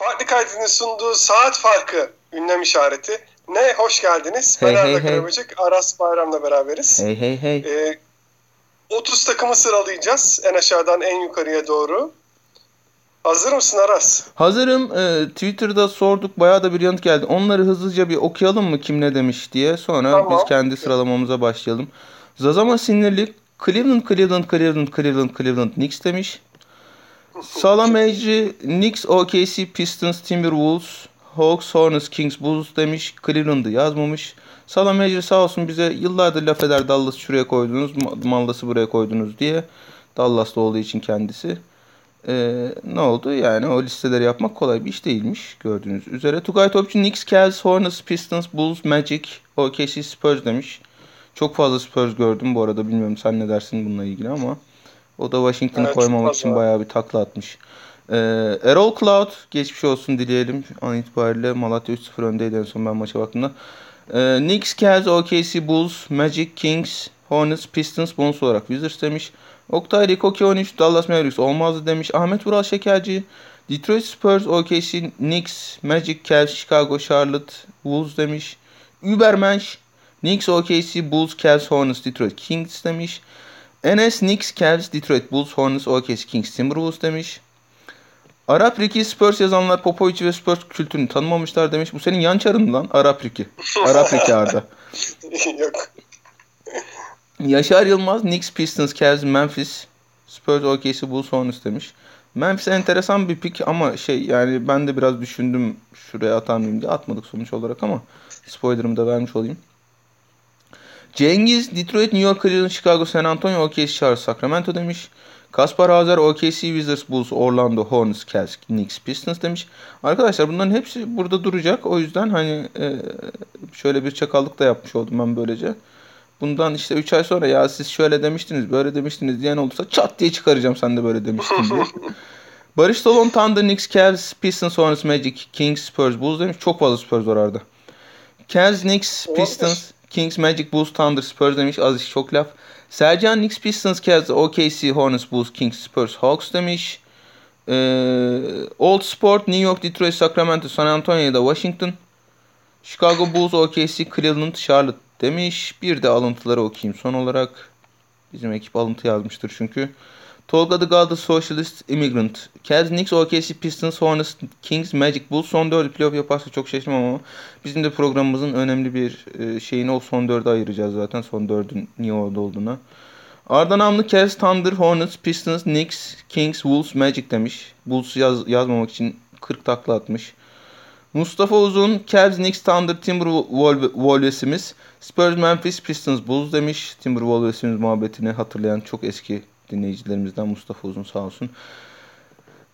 Farklı kaydının sunduğu saat farkı ünlem işareti. Ne hoş geldiniz. Hey, ben hey, Arda hey. Karaböcek, Aras Bayram'la beraberiz. Hey hey hey. Ee, 30 takımı sıralayacağız en aşağıdan en yukarıya doğru. Hazır mısın Aras? Hazırım. Ee, Twitter'da sorduk. Bayağı da bir yanıt geldi. Onları hızlıca bir okuyalım mı kim ne demiş diye. Sonra Tamam. biz kendi sıralamamıza başlayalım. Zazama sinirli Cleveland, Cleveland, Cleveland, Cleveland, Cleveland Knicks demiş. Salameci Knicks, OKC, Pistons, Timberwolves, Hawks, Hornets, Kings, Bulls demiş. Cleveland'ı yazmamış. Salameci sağ olsun bize yıllardır laf eder Dallas şuraya koydunuz, Ma- Mallas'ı buraya koydunuz diye. Dallas'ta olduğu için kendisi. Ee, ne oldu? Yani o listeleri yapmak kolay bir iş değilmiş gördüğünüz üzere. Tugay Topçu Knicks, Cavs, Hornets, Pistons, Bulls, Magic, OKC, Spurs demiş. Çok fazla Spurs gördüm bu arada. Bilmiyorum sen ne dersin bununla ilgili ama. O da Washington'ı Evet, koymamak için bayağı bir takla atmış. Ee, Erol Cloud geçmiş olsun dileyelim. An itibariyle Malatya 3-0 öndeydi en son ben maça baktığımda. Ee, Knicks, Cavs, OKC, Bulls, Magic, Kings, Hornets, Pistons, bonus olarak Wizards demiş. Oktay Rikoki 13, Dallas Mavericks olmazdı demiş. Ahmet Vural Şekerci, Detroit Spurs, OKC, Knicks, Magic, Cavs, Chicago, Charlotte, Wolves demiş. Übermensch, Knicks, OKC, Bulls, Cavs, Hornets, Detroit Kings demiş. Enes, Knicks, Cavs, Detroit Bulls, Hornets, OKC, Kings, Timberwolves demiş. Arap Riki, Spurs yazanlar Popovic ve Spurs kültürünü tanımamışlar demiş. Bu senin yan çarın lan Arap Riki. Arap Riki Arda. Yok. Yaşar Yılmaz, Knicks, Pistons, Cavs, Memphis, Spurs, OKC, Bulls, Hornets demiş. Memphis enteresan bir pick ama şey yani ben de biraz düşündüm şuraya atar mıyım diye atmadık sonuç olarak ama spoilerımı da vermiş olayım. Cengiz, Detroit, New York, Cleveland, Chicago, San Antonio, OKC, Charles, Sacramento demiş. Kaspar Hazer, OKC, Wizards, Bulls, Orlando, Hornets, Cavs, Knicks, Pistons demiş. Arkadaşlar bunların hepsi burada duracak. O yüzden hani e, şöyle bir çakallık da yapmış oldum ben böylece. Bundan işte 3 ay sonra ya siz şöyle demiştiniz, böyle demiştiniz diyen olursa çat diye çıkaracağım sen de böyle demiştin diye. Barış Solon, Thunder, Knicks, Cavs, Pistons, Hornets, Magic, Kings, Spurs, Bulls demiş. Çok fazla Spurs var arada. Cavs, Knicks. Pistons, Kings, Magic, Bulls, Thunder, Spurs demiş. Az iş çok laf. Sercan, Knicks, Pistons, Cavs, OKC, Hornets, Bulls, Kings, Spurs, Hawks demiş. Ee, Old Sport, New York, Detroit, Sacramento, San Antonio ya da Washington. Chicago Bulls, OKC, Cleveland, Charlotte demiş. Bir de alıntıları okuyayım son olarak. Bizim ekip alıntı yazmıştır çünkü. Tolga the God, the Socialist Immigrant. Cavs, Knicks, OKC, Pistons, Hornets, Kings, Magic Bulls. Son dördü playoff yaparsa çok şaşırmam ama bizim de programımızın önemli bir e, şeyini o son dörde ayıracağız zaten. Son dördün niye orada olduğuna. Arda Namlı Cavs, Thunder, Hornets, Pistons, Knicks, Kings, Wolves, Magic demiş. Bulls yaz, yazmamak için 40 takla atmış. Mustafa Uzun, Cavs, Knicks, Thunder, Timberwolves'imiz. Spurs, Memphis, Pistons, Bulls demiş. Timberwolves'imiz muhabbetini hatırlayan çok eski dinleyicilerimizden Mustafa Uzun sağ olsun.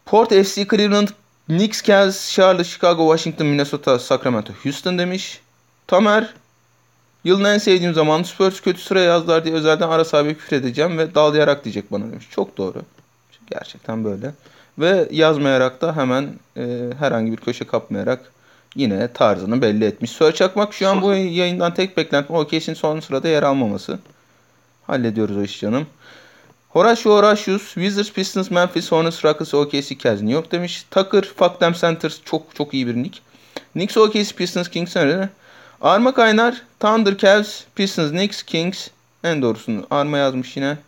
Port FC, Cleveland, Knicks, Cavs, Charlotte, Chicago, Washington, Minnesota, Sacramento, Houston demiş. Tamer, yılın en sevdiğim zaman Spurs kötü sıra yazdılar diye özelden Aras abi küfür edeceğim ve dağlayarak diyecek bana demiş. Çok doğru. Gerçekten böyle. Ve yazmayarak da hemen e, herhangi bir köşe kapmayarak yine tarzını belli etmiş. Sör Çakmak şu an bu yayından tek beklentim OKC'nin son sırada yer almaması. Hallediyoruz o işi canım. Horatio Horatius, Wizards, Pistons, Memphis, Hornets, Rockets, OKC, Cavs, New York demiş. Tucker, Fuck Them Centers çok çok iyi bir nick. Knicks, OKC, Pistons, Kings öyle. Arma Kaynar, Thunder, Cavs, Pistons, Knicks, Kings. En doğrusunu Arma yazmış yine.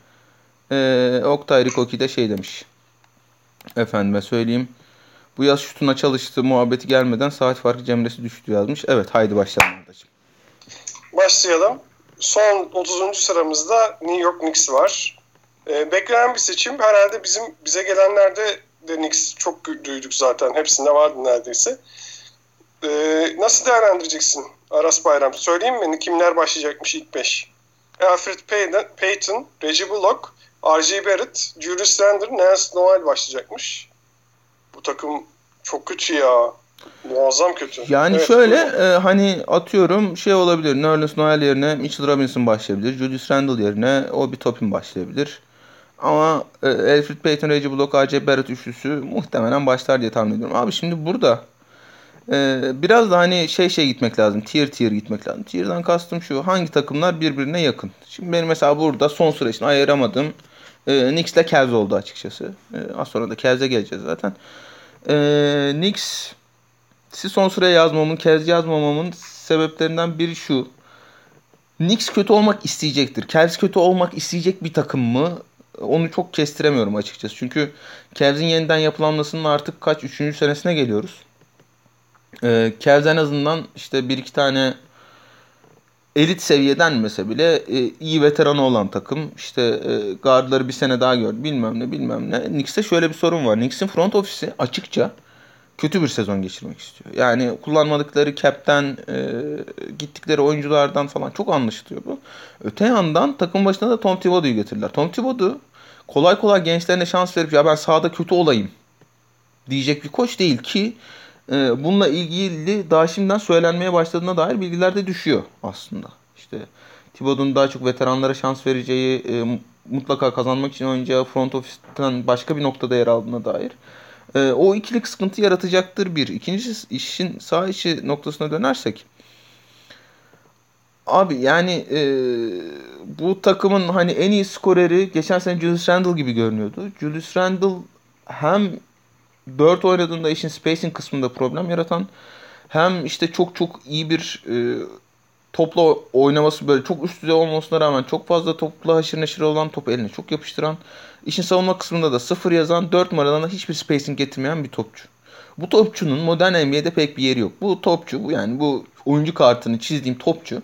Ee, Oktay Rikoki de şey demiş. Efendime söyleyeyim. Bu yaz şutuna çalıştı muhabbeti gelmeden saat farkı cemresi düştü yazmış. Evet haydi başlayalım. Başlayalım. Son 30. sıramızda New York Knicks var. Ee, beklenen bir seçim. Herhalde bizim bize gelenlerde de Knicks çok duyduk zaten. Hepsinde vardı neredeyse. Ee, nasıl değerlendireceksin Aras Bayram? Söyleyeyim mi kimler başlayacakmış ilk 5? Alfred Payton, Payton Reggie Bullock, R.J. Barrett, Julius Randle, Nance Noel başlayacakmış. Bu takım çok kötü ya. Muazzam kötü. Yani Evet, şöyle e, hani atıyorum şey olabilir. Nerlens Noel yerine Mitchell Robinson başlayabilir. Julius Randle yerine Obi Toppin başlayabilir. Ama e, Alfred Payton, Reggie Bullock, R.J. Barrett üçlüsü muhtemelen başlar diye tahmin ediyorum. Abi şimdi burada e, biraz da hani şey şey gitmek lazım. Tier tier gitmek lazım. Tier'dan kastım şu. Hangi takımlar birbirine yakın? Şimdi benim mesela burada son sıra için ayıramadığım e, Knicks'le Cavs oldu açıkçası. E, az sonra da Cavs'e geleceğiz zaten. Ee, Knicks'i son sıraya yazmamın, kez yazmamamın sebeplerinden biri şu. Knicks kötü olmak isteyecektir. Cavs kötü olmak isteyecek bir takım mı? Onu çok kestiremiyorum açıkçası. Çünkü Cavs'in yeniden yapılanmasının artık kaç? Üçüncü senesine geliyoruz. Ee, Cavs en azından işte bir iki tane elit seviyeden mese bile e, iyi veteranı olan takım. İşte e, guardları bir sene daha gördü bilmem ne bilmem ne. Knicks'te şöyle bir sorun var. Knicks'in front ofisi açıkça kötü bir sezon geçirmek istiyor. Yani kullanmadıkları cap'ten, e, gittikleri oyunculardan falan çok anlaşılıyor bu. Öte yandan takım başına da Tom Thibodeau'yu getirdiler. Tom Thibodeau kolay kolay gençlerine şans verip ya ben sahada kötü olayım diyecek bir koç değil ki e, bununla ilgili daha şimdiden söylenmeye başladığına dair bilgiler de düşüyor aslında. İşte Thibodeau'nun daha çok veteranlara şans vereceği, e, mutlaka kazanmak için oynayacağı front ofisten başka bir noktada yer aldığına dair. E, o ikilik sıkıntı yaratacaktır bir. İkincisi işin sağ işi noktasına dönersek. Abi yani e, bu takımın hani en iyi skoreri geçen sene Julius Randle gibi görünüyordu. Julius Randle hem 4 oynadığında işin spacing kısmında problem yaratan hem işte çok çok iyi bir e, topla oynaması böyle çok üst düzey olmasına rağmen çok fazla topla haşır neşir olan topu eline çok yapıştıran işin savunma kısmında da sıfır yazan 4 numaradan da hiçbir spacing getirmeyen bir topçu. Bu topçunun modern NBA'de pek bir yeri yok. Bu topçu bu yani bu oyuncu kartını çizdiğim topçu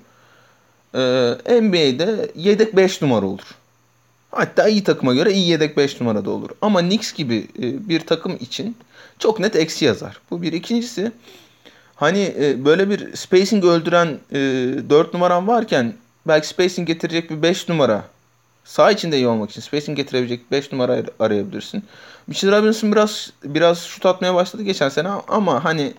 e, NBA'de yedek 5 numara olur. Hatta iyi takıma göre iyi yedek 5 numarada olur. Ama Knicks gibi bir takım için çok net eksi yazar. Bu bir. ikincisi hani e, böyle bir spacing öldüren e, 4 numaran varken belki spacing getirecek bir 5 numara sağ içinde iyi olmak için spacing getirebilecek 5 numara arayabilirsin. Mitchell Robinson biraz biraz şut atmaya başladı geçen sene ama hani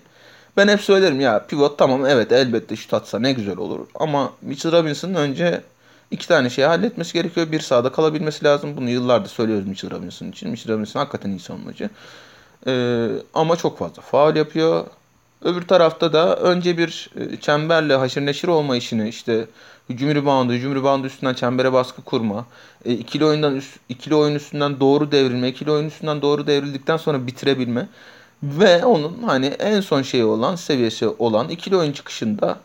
ben hep söylerim ya pivot tamam evet elbette şut atsa ne güzel olur. Ama Mitchell Robinson'ın önce iki tane şeyi halletmesi gerekiyor. Bir sahada kalabilmesi lazım. Bunu yıllardır söylüyoruz Mitchell Robinson için. Mitchell Robinson hakikaten iyi savunmacı. Ee, ama çok fazla faal yapıyor. Öbür tarafta da önce bir e, çemberle haşır neşir olma işini işte hücum reboundu, hücum reboundu üstünden çembere baskı kurma, e, ikili oyundan üst, ikili oyun üstünden doğru devrilme, ikili oyun üstünden doğru devrildikten sonra bitirebilme ve onun hani en son şeyi olan seviyesi olan ikili oyun çıkışında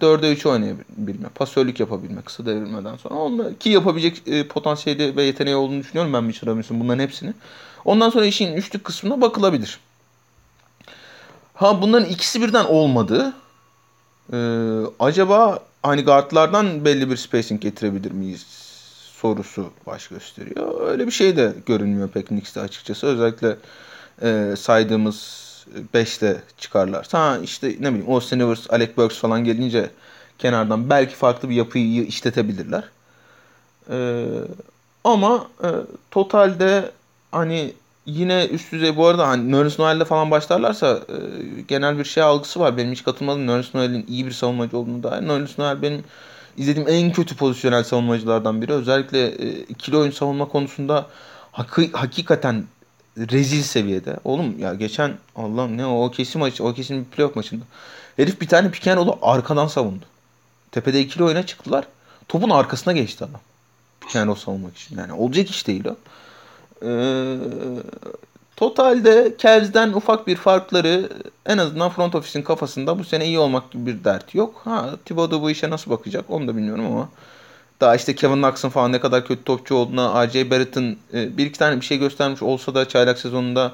4'e 3 oynayabilme, pasörlük yapabilme kısa devrilmeden sonra. Onunla, ki yapabilecek e, potansiyeli ve yeteneği olduğunu düşünüyorum ben Mitchell Robinson bunların hepsini. Ondan sonra işin üçlük kısmına bakılabilir. Ha bunların ikisi birden olmadı. Ee, acaba hani guardlardan belli bir spacing getirebilir miyiz sorusu baş gösteriyor. Öyle bir şey de görünmüyor pek Knicks'te açıkçası. Özellikle e, saydığımız 5'te çıkarlar. Ha işte ne bileyim Austin Rivers, Alec Burks falan gelince kenardan belki farklı bir yapıyı işletebilirler. Ee, ama e, totalde hani yine üst düzey bu arada hani Nerlens Noel'de falan başlarlarsa e, genel bir şey algısı var. Benim hiç katılmadığım Nerlens Noel'in iyi bir savunmacı olduğunu dair. Nerlens Noel benim izlediğim en kötü pozisyonel savunmacılardan biri. Özellikle e, ikili oyun savunma konusunda hak- hakikaten rezil seviyede. Oğlum ya geçen Allah'ım ne o, kesim maçı, o kesin bir playoff maçında. Herif bir tane piken oldu arkadan savundu. Tepede ikili oyuna çıktılar. Topun arkasına geçti adam. Piken savunmak için. Yani olacak iş değil o. Ee, totalde Cavs'den ufak bir farkları en azından front office'in kafasında bu sene iyi olmak gibi bir dert yok. Ha Thibodeau bu işe nasıl bakacak onu da bilmiyorum ama daha işte Kevin Knox'ın falan ne kadar kötü topçu olduğuna, R.J. Barrett'ın e, bir iki tane bir şey göstermiş olsa da çaylak sezonunda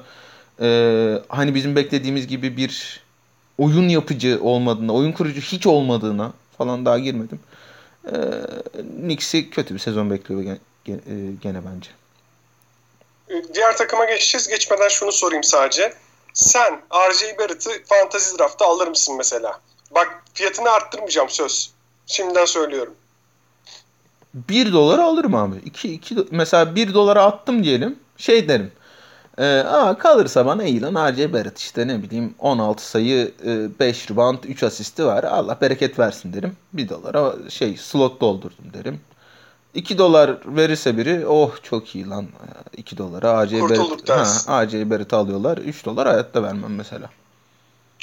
e, hani bizim beklediğimiz gibi bir oyun yapıcı olmadığına, oyun kurucu hiç olmadığına falan daha girmedim. E, Knicks'i kötü bir sezon bekliyor gene, gene, gene bence. Diğer takıma geçeceğiz. Geçmeden şunu sorayım sadece. Sen R.J. Barrett'ı fantasy draftta alır mısın mesela? Bak fiyatını arttırmayacağım söz. Şimdiden söylüyorum. 1 dolara alırım abi. 2, 2, mesela 1 dolara attım diyelim. Şey derim. E, aa, kalırsa bana iyi lan R.J. Barrett işte ne bileyim 16 sayı, e, 5 rebound, 3 asisti var. Allah bereket versin derim. 1 dolara şey slot doldurdum derim. 2 dolar verirse biri oh çok iyi lan 2 dolara AC Barrett, ha, AC Barrett alıyorlar. 3 dolar hayatta vermem mesela.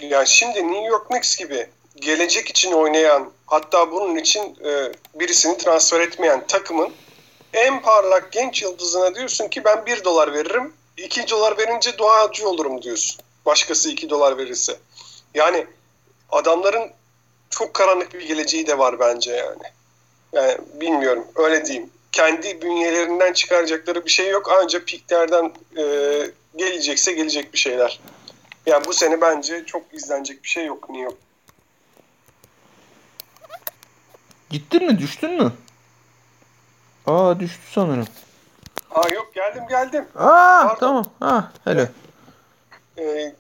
Yani şimdi New York Knicks gibi gelecek için oynayan hatta bunun için e, birisini transfer etmeyen takımın en parlak genç yıldızına diyorsun ki ben 1 dolar veririm 2 dolar verince duacı olurum diyorsun. başkası 2 dolar verirse. Yani adamların çok karanlık bir geleceği de var bence yani. Yani bilmiyorum öyle diyeyim. Kendi bünyelerinden çıkaracakları bir şey yok. Ancak piklerden e, gelecekse gelecek bir şeyler. Yani bu sene bence çok izlenecek bir şey yok New York. Gittin mi? Düştün mü? Aa düştü sanırım. Aa yok geldim geldim. Aa Pardon. tamam. Ha hele. Ee,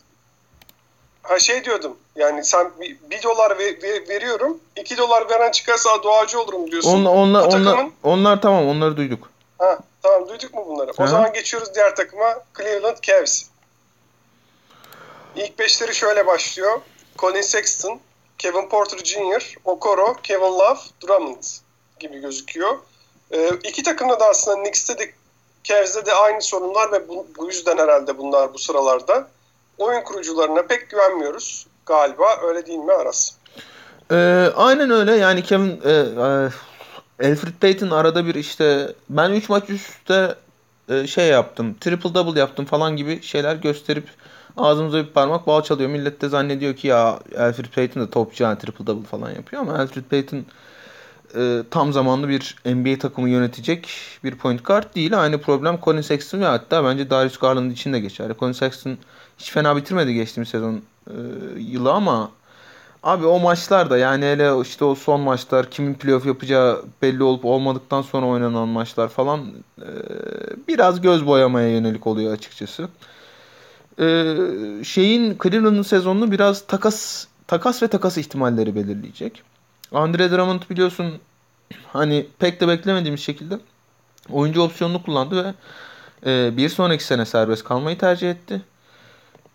ha şey diyordum. Yani sen bir, bir dolar ve, ve- veriyorum. 2 dolar veren çıkarsa doğacı olurum diyorsun. Onlar, onlar, Bu onlar, takımın- onlar tamam onları duyduk. Ha, tamam duyduk mu bunları? O Hı. zaman geçiyoruz diğer takıma. Cleveland Cavs. İlk beşleri şöyle başlıyor. Colin Sexton, Kevin Porter Jr., Okoro, Kevin Love, Drummond gibi gözüküyor. Ee, iki takımda da aslında Knicks'te de Cavs'de de aynı sorunlar ve bu, bu yüzden herhalde bunlar bu sıralarda. Oyun kurucularına pek güvenmiyoruz galiba. Öyle değil mi Aras? Ee, aynen öyle yani Kevin e, e, Alfred Payton arada bir işte ben 3 maç üst üste e, şey yaptım triple double yaptım falan gibi şeyler gösterip ağzımıza bir parmak bal çalıyor. Millet de zannediyor ki ya Alfred Payton da topçu yani triple double falan yapıyor ama Alfred Payton e, tam zamanlı bir NBA takımı yönetecek bir point guard değil. Aynı problem Colin Sexton ve hatta bence Darius Garland için de geçerli. Colin Sexton hiç fena bitirmedi geçtiğimiz sezon e, yılı ama Abi o maçlarda yani hele işte o son maçlar kimin playoff yapacağı belli olup olmadıktan sonra oynanan maçlar falan e, biraz göz boyamaya yönelik oluyor açıkçası. E, şeyin Cleveland'ın sezonunu biraz takas takas ve takas ihtimalleri belirleyecek. Andre Drummond biliyorsun hani pek de beklemediğimiz şekilde oyuncu opsiyonunu kullandı ve e, bir sonraki sene serbest kalmayı tercih etti.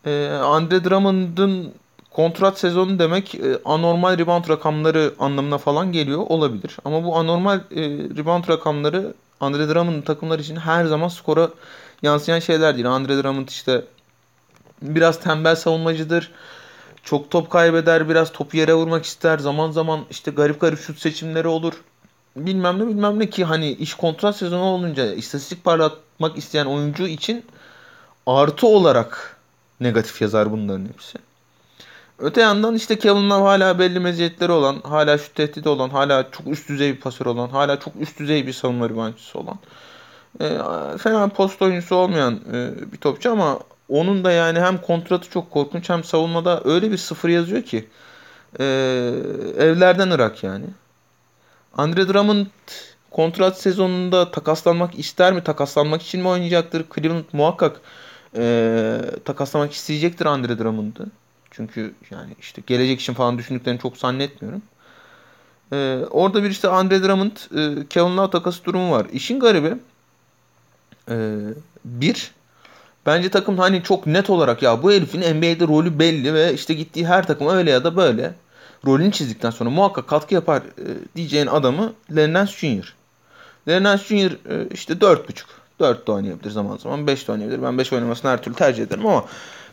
E, Andre Drummond'ın kontrat sezonu demek e, anormal rebound rakamları anlamına falan geliyor olabilir. Ama bu anormal e, rebound rakamları Andre Drummond'ın takımlar için her zaman skora yansıyan şeyler değil. Andre Drummond işte biraz tembel savunmacıdır. Çok top kaybeder, biraz topu yere vurmak ister. Zaman zaman işte garip garip şut seçimleri olur. Bilmem ne bilmem ne ki hani iş kontrat sezonu olunca istatistik parlatmak isteyen oyuncu için artı olarak negatif yazar bunların hepsi. Öte yandan işte Kevin Love hala belli meziyetleri olan, hala şut tehdidi olan, hala çok üst düzey bir pasör olan, hala çok üst düzey bir savunma reboundçısı olan. E, fena post oyuncusu olmayan e, bir topçu ama onun da yani hem kontratı çok korkunç hem savunmada öyle bir sıfır yazıyor ki e, evlerden ırak yani. Andre Drummond kontrat sezonunda takaslanmak ister mi? Takaslanmak için mi oynayacaktır? Cleveland muhakkak e, takaslanmak isteyecektir Andre Drummond'ı. Çünkü yani işte gelecek için falan düşündüklerini çok zannetmiyorum. Ee, orada bir işte Andre Drummond, e, Kevin Love takası durumu var. İşin garibi e, bir, bence takım hani çok net olarak ya bu herifin NBA'de rolü belli ve işte gittiği her takım öyle ya da böyle rolünü çizdikten sonra muhakkak katkı yapar e, diyeceğin adamı Larry Nance Jr. Larry Nance Jr. E, işte 4.5. 4 de oynayabilir zaman zaman. 5 de oynayabilir. Ben 5 oynamasını her türlü tercih ederim ama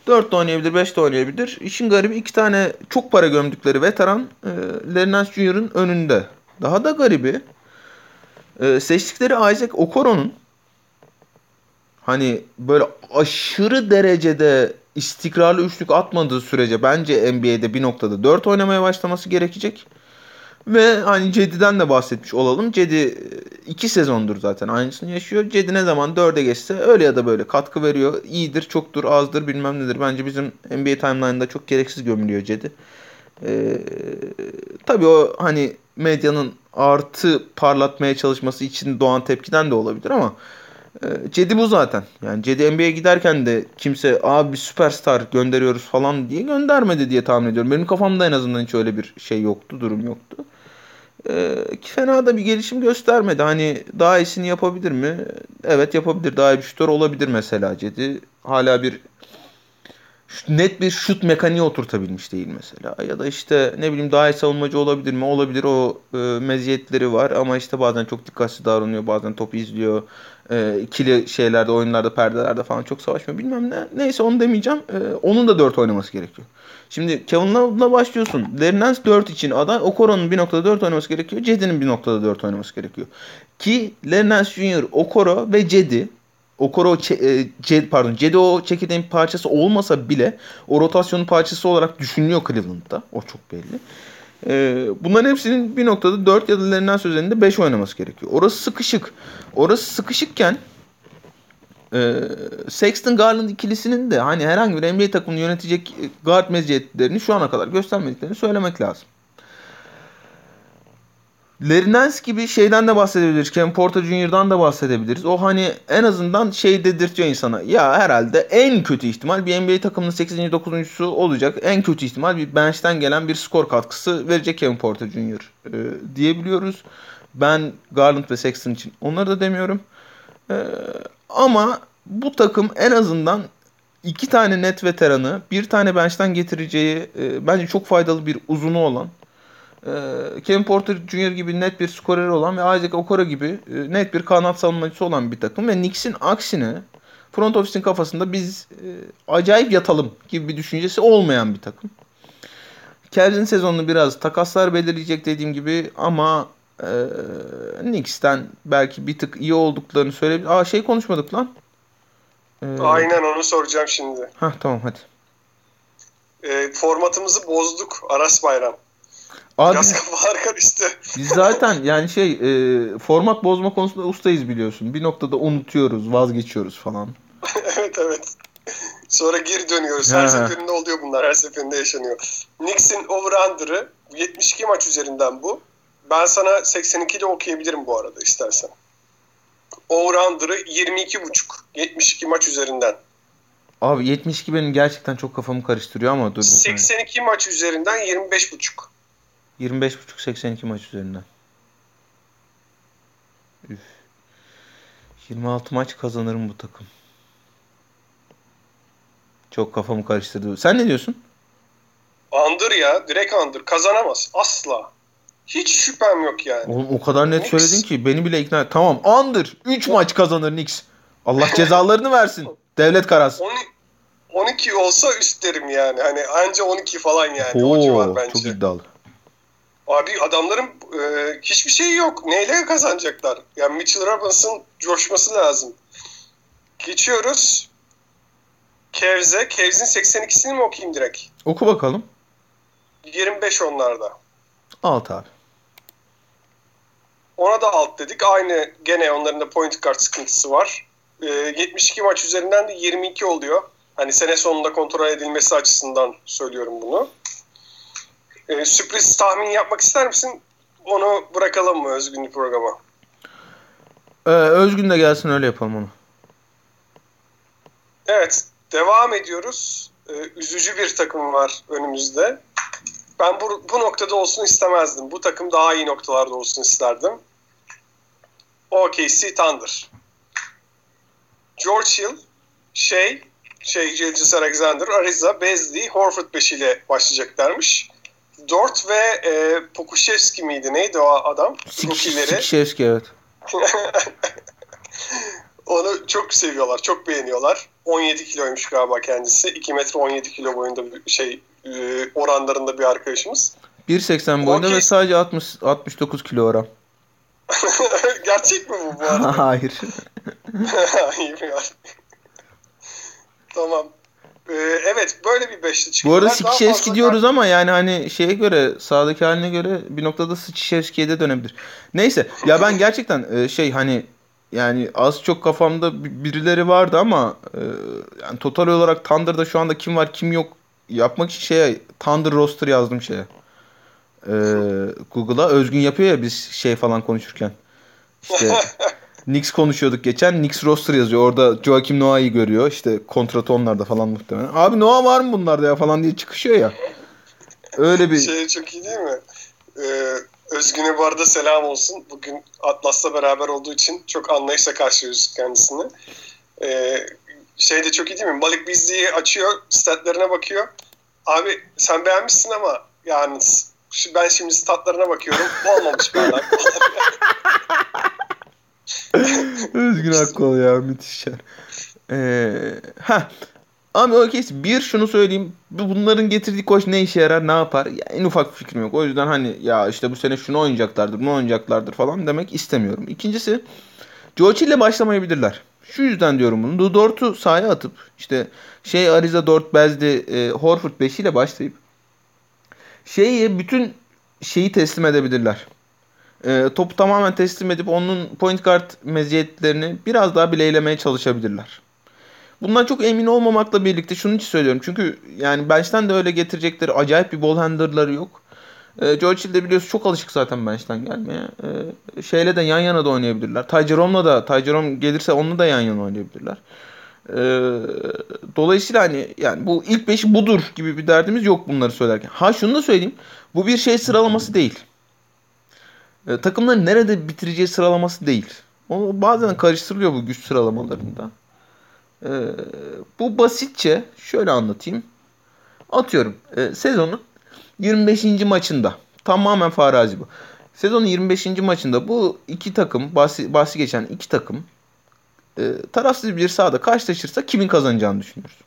4 de oynayabilir, 5 de oynayabilir. İşin garibi iki tane çok para gömdükleri veteran e, Nance Jr.'ın önünde. Daha da garibi e, seçtikleri Isaac Okoro'nun hani böyle aşırı derecede istikrarlı üçlük atmadığı sürece bence NBA'de bir noktada 4 oynamaya başlaması gerekecek. Ve hani Cedi'den de bahsetmiş olalım. Cedi 2 sezondur zaten aynısını yaşıyor. Cedi ne zaman 4'e geçse öyle ya da böyle katkı veriyor. İyidir, çoktur, azdır bilmem nedir. Bence bizim NBA timeline'da çok gereksiz gömülüyor Cedi. Ee, tabii o hani medyanın artı parlatmaya çalışması için doğan tepkiden de olabilir ama e, Cedi bu zaten. Yani Cedi NBA'ye giderken de kimse abi bir süperstar gönderiyoruz falan diye göndermedi diye tahmin ediyorum. Benim kafamda en azından hiç öyle bir şey yoktu, durum yoktu. Ee, fena da bir gelişim göstermedi. Hani daha iyisini yapabilir mi? Evet yapabilir. Daha iyi bir şutör olabilir mesela Cedi. Hala bir net bir şut mekaniği oturtabilmiş değil mesela. Ya da işte ne bileyim daha iyi savunmacı olabilir mi? Olabilir o e, meziyetleri var ama işte bazen çok dikkatsiz davranıyor. Bazen topu izliyor. E, ikili şeylerde, oyunlarda, perdelerde falan çok savaşmıyor. Bilmem ne. Neyse onu demeyeceğim. E, onun da 4 oynaması gerekiyor. Şimdi Kevin Love'la başlıyorsun. Larry Nance 4 için aday. Okoro'nun 1.4 oynaması gerekiyor. Cedi'nin 1.4 oynaması gerekiyor. Ki Larry Nance Jr., Okoro ve Cedi Okoro e, C, pardon Cedi o çekirdeğin parçası olmasa bile o rotasyonun parçası olarak düşünülüyor Cleveland'da. O çok belli. E, bunların hepsinin bir noktada 4 ya da ilerinden sözlerinde 5 oynaması gerekiyor. Orası sıkışık. Orası sıkışıkken e, Sexton Garland ikilisinin de hani herhangi bir NBA takımını yönetecek guard meziyetlerini şu ana kadar göstermediklerini söylemek lazım. Lerinens gibi şeyden de bahsedebiliriz. Kevin Porter Jr.'dan da bahsedebiliriz. O hani en azından şey dedirtiyor insana. Ya herhalde en kötü ihtimal bir NBA takımının 8. 9.sü olacak. En kötü ihtimal bir bench'ten gelen bir skor katkısı verecek Kevin Porter Jr. E, diyebiliyoruz. Ben Garland ve Sexton için onları da demiyorum. E, ama bu takım en azından iki tane net veteranı, bir tane bench'ten getireceği e, bence çok faydalı bir uzunu olan Kevin Porter Jr. gibi net bir skorer olan ve Isaac Okoro gibi e, net bir kanat savunmacısı olan bir takım ve Knicks'in aksine front office'in kafasında biz e, acayip yatalım gibi bir düşüncesi olmayan bir takım. Cavs'in sezonunu biraz takaslar belirleyecek dediğim gibi ama e, Knicks'ten belki bir tık iyi olduklarını söyleyebilir. Aa şey konuşmadık lan. Ee, Aynen onu soracağım şimdi. Hah tamam hadi. E, formatımızı bozduk Aras Bayram. Abi, Biraz kafalar karıştı. Biz zaten yani şey e, format bozma konusunda ustayız biliyorsun. Bir noktada unutuyoruz, vazgeçiyoruz falan. evet evet. Sonra geri dönüyoruz. Her seferinde oluyor bunlar. Her seferinde yaşanıyor. Knicks'in over-under'ı 72 maç üzerinden bu. Ben sana 82 de okuyabilirim bu arada istersen. Over-under'ı 22.5. 72 maç üzerinden. Abi 72 benim gerçekten çok kafamı karıştırıyor ama dur. 82 maç üzerinden 25.5. 25.5-82 maç üzerinden. Üf. 26 maç kazanırım bu takım. Çok kafamı karıştırdı. Sen ne diyorsun? Andır ya. Direkt andır. Kazanamaz. Asla. Hiç şüphem yok yani. Oğlum o kadar net Knicks. söyledin ki beni bile ikna Tamam andır. 3 maç kazanır Knicks. Allah cezalarını versin. Devlet karası. 12 olsa üst derim yani. Hani anca 12 falan yani. Oo, o civar bence. Çok iddialı. Abi adamların e, hiçbir şeyi yok. Neyle kazanacaklar? Yani Mitchell Robinson coşması lazım. Geçiyoruz. Cavs'e. Cavs'in 82'sini mi okuyayım direkt? Oku bakalım. 25 onlarda. Alt abi. Ona da alt dedik. Aynı gene onların da point guard sıkıntısı var. E, 72 maç üzerinden de 22 oluyor. Hani sene sonunda kontrol edilmesi açısından söylüyorum bunu. E, sürpriz tahmin yapmak ister misin? Onu bırakalım mı Özgünlü programa? Ee, Özgün de gelsin öyle yapalım onu. Evet. Devam ediyoruz. Ee, üzücü bir takım var önümüzde. Ben bu, bu noktada olsun istemezdim. Bu takım daha iyi noktalarda olsun isterdim. OKC Thunder. George Hill, şey, şey Gilgis Alexander, Ariza, Bezli, Horford beşiyle başlayacaklarmış. Dort ve e, Pokuševski miydi? Neydi o adam? Pokuševski evet. Onu çok seviyorlar, çok beğeniyorlar. 17 kiloymuş galiba kendisi. 2 metre 17 kilo boyunda bir şey e, oranlarında bir arkadaşımız. 1.80 boyunda okay. ve sadece 60 69 kilo oran. Gerçek mi bu bu arada? Hayır. Hayır tamam. Ee, evet böyle bir beşli çıktı. Bu arada Sikişevski diyoruz ama yani hani şeye göre sağdaki haline göre bir noktada Sikişevski'ye de dönebilir. Neyse ya ben gerçekten e, şey hani yani az çok kafamda birileri vardı ama e, yani total olarak Thunder'da şu anda kim var kim yok yapmak için şeye Thunder roster yazdım şeye. E, Google'a özgün yapıyor ya biz şey falan konuşurken. İşte Knicks konuşuyorduk geçen. Knicks roster yazıyor. Orada Joakim Noah'yı görüyor. İşte kontratı onlarda falan muhtemelen. Abi Noah var mı bunlarda ya falan diye çıkışıyor ya. Öyle bir... Şey çok iyi değil mi? Ee, Özgün'e bu arada selam olsun. Bugün Atlas'la beraber olduğu için çok anlayışla karşılıyoruz kendisini. Ee, şey de çok iyi değil mi? Malik Bizli'yi açıyor, statlarına bakıyor. Abi sen beğenmişsin ama yani ben şimdi statlarına bakıyorum. Olmamış bana. Özgün Akkol ya müthiş ya. Ee, ha Abi o kes bir şunu söyleyeyim. Bunların getirdiği koç ne işe yarar ne yapar? Ya, en ufak bir fikrim yok. O yüzden hani ya işte bu sene şunu oynayacaklardır bunu oynayacaklardır falan demek istemiyorum. İkincisi George ile başlamayabilirler. Şu yüzden diyorum bunu. Ludort'u sahaya atıp işte şey Ariza Dort Bezdi e, Horford 5 ile başlayıp şeyi bütün şeyi teslim edebilirler. E, topu tamamen teslim edip onun point guard meziyetlerini biraz daha bileylemeye çalışabilirler. Bundan çok emin olmamakla birlikte şunun için söylüyorum. Çünkü yani bench'ten de öyle getirecekleri acayip bir ball handler'ları yok. E, George Hill de biliyorsun çok alışık zaten bench'ten gelmeye. E, şeyle de yan yana da oynayabilirler. Ty Jerome'la da Ty Jerome gelirse onunla da yan yana oynayabilirler. E, dolayısıyla hani yani bu ilk beşi budur gibi bir derdimiz yok bunları söylerken. Ha şunu da söyleyeyim. Bu bir şey sıralaması değil. E, takımların nerede bitireceği sıralaması değil. O bazen karıştırılıyor bu güç sıralamalarında. E, bu basitçe şöyle anlatayım. Atıyorum e, sezonun 25. maçında tamamen farazi bu. Sezonun 25. maçında bu iki takım bahsi, bahsi geçen iki takım e, tarafsız bir sahada karşılaşırsa kimin kazanacağını düşünüyoruz.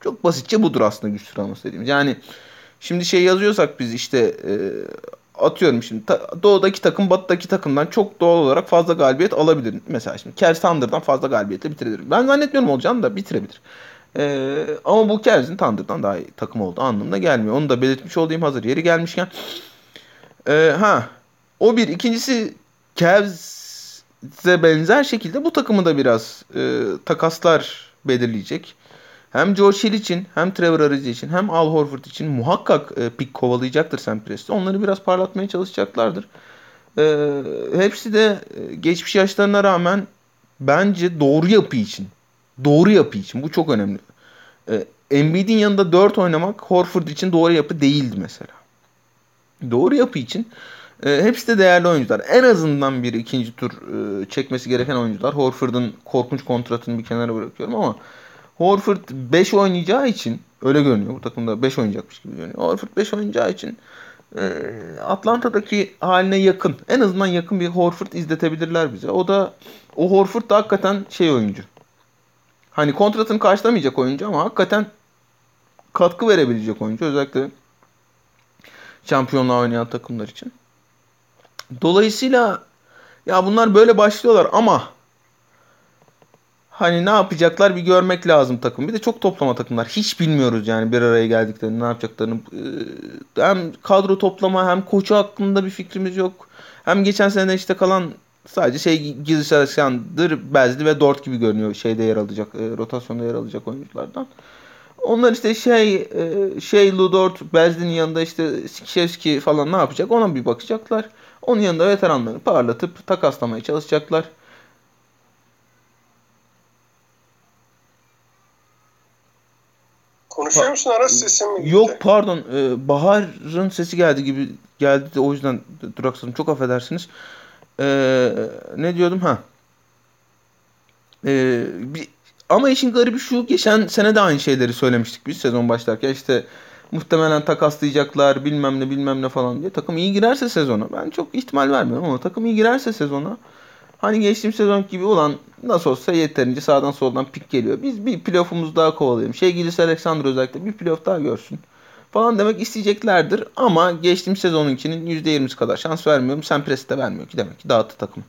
Çok basitçe budur aslında güç sıralaması dediğimiz. Yani şimdi şey yazıyorsak biz işte e, atıyorum şimdi doğudaki takım batıdaki takımdan çok doğal olarak fazla galibiyet alabilir. Mesela şimdi Cavs Thunder'dan fazla galibiyetle bitirebilir. Ben zannetmiyorum olacağını da bitirebilir. Ee, ama bu Cavs'in Thunder'dan daha iyi takım olduğu anlamına gelmiyor. Onu da belirtmiş olayım hazır yeri gelmişken. Ee, ha o bir. ikincisi Cavs'e benzer şekilde bu takımı da biraz e, takaslar belirleyecek. Hem George Hill için hem Trevor Ariza için hem Al Horford için muhakkak e, pik kovalayacaktır Sam Presti. Onları biraz parlatmaya çalışacaklardır. E, hepsi de e, geçmiş yaşlarına rağmen bence doğru yapı için. Doğru yapı için. Bu çok önemli. E, Embiid'in yanında 4 oynamak Horford için doğru yapı değildi mesela. Doğru yapı için e, hepsi de değerli oyuncular. En azından bir ikinci tur e, çekmesi gereken oyuncular. Horford'un korkunç kontratını bir kenara bırakıyorum ama Horford 5 oynayacağı için öyle görünüyor. Bu takımda 5 oynayacakmış gibi görünüyor. Horford 5 oynayacağı için e, Atlanta'daki haline yakın. En azından yakın bir Horford izletebilirler bize. O da o Horford da hakikaten şey oyuncu. Hani kontratını karşılamayacak oyuncu ama hakikaten katkı verebilecek oyuncu. Özellikle şampiyonluğa oynayan takımlar için. Dolayısıyla ya bunlar böyle başlıyorlar ama hani ne yapacaklar bir görmek lazım takım. Bir de çok toplama takımlar. Hiç bilmiyoruz yani bir araya geldiklerini ne yapacaklarını. Ee, hem kadro toplama hem koçu hakkında bir fikrimiz yok. Hem geçen sene işte kalan sadece şey Gizli Alexander, Bezli ve Dort gibi görünüyor şeyde yer alacak, e, rotasyonda yer alacak oyunculardan. Onlar işte şey e, şey Ludort, Bezli'nin yanında işte Sikişevski falan ne yapacak ona bir bakacaklar. Onun yanında veteranları parlatıp takaslamaya çalışacaklar. Konuşuyor musun Aras sesin mi gitti? Yok pardon ee, Bahar'ın sesi geldi gibi geldi de o yüzden duraksadım. Çok affedersiniz. Ee, ne diyordum ha? Ee, bir, ama işin garibi şu geçen sene de aynı şeyleri söylemiştik biz sezon başlarken işte muhtemelen takaslayacaklar bilmem ne bilmem ne falan diye. Takım iyi girerse sezona ben çok ihtimal vermiyorum ama takım iyi girerse sezona hani geçtiğim sezon gibi olan nasıl olsa yeterince sağdan soldan pik geliyor. Biz bir playoff'umuz daha kovalayalım. Şey Gilis Alexander özellikle bir playoff daha görsün falan demek isteyeceklerdir. Ama geçtiğim sezonunkinin %20'si kadar şans vermiyorum. Sen Presti de vermiyor ki demek ki dağıttı takımı.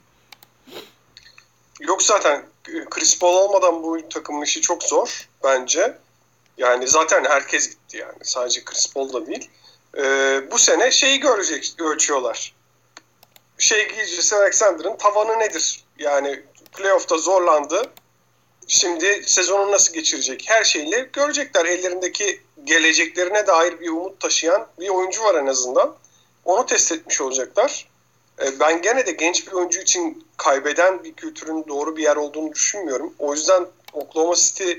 Yok zaten Chris Paul olmadan bu takımın işi çok zor bence. Yani zaten herkes gitti yani. Sadece Chris Paul da değil. Ee, bu sene şeyi görecek, ölçüyorlar. Şey Gilgis Alexander'ın tavanı nedir? Yani playoff'ta zorlandı. Şimdi sezonu nasıl geçirecek? Her şeyle görecekler. Ellerindeki geleceklerine dair bir umut taşıyan bir oyuncu var en azından. Onu test etmiş olacaklar. E, ben gene de genç bir oyuncu için kaybeden bir kültürün doğru bir yer olduğunu düşünmüyorum. O yüzden Oklahoma City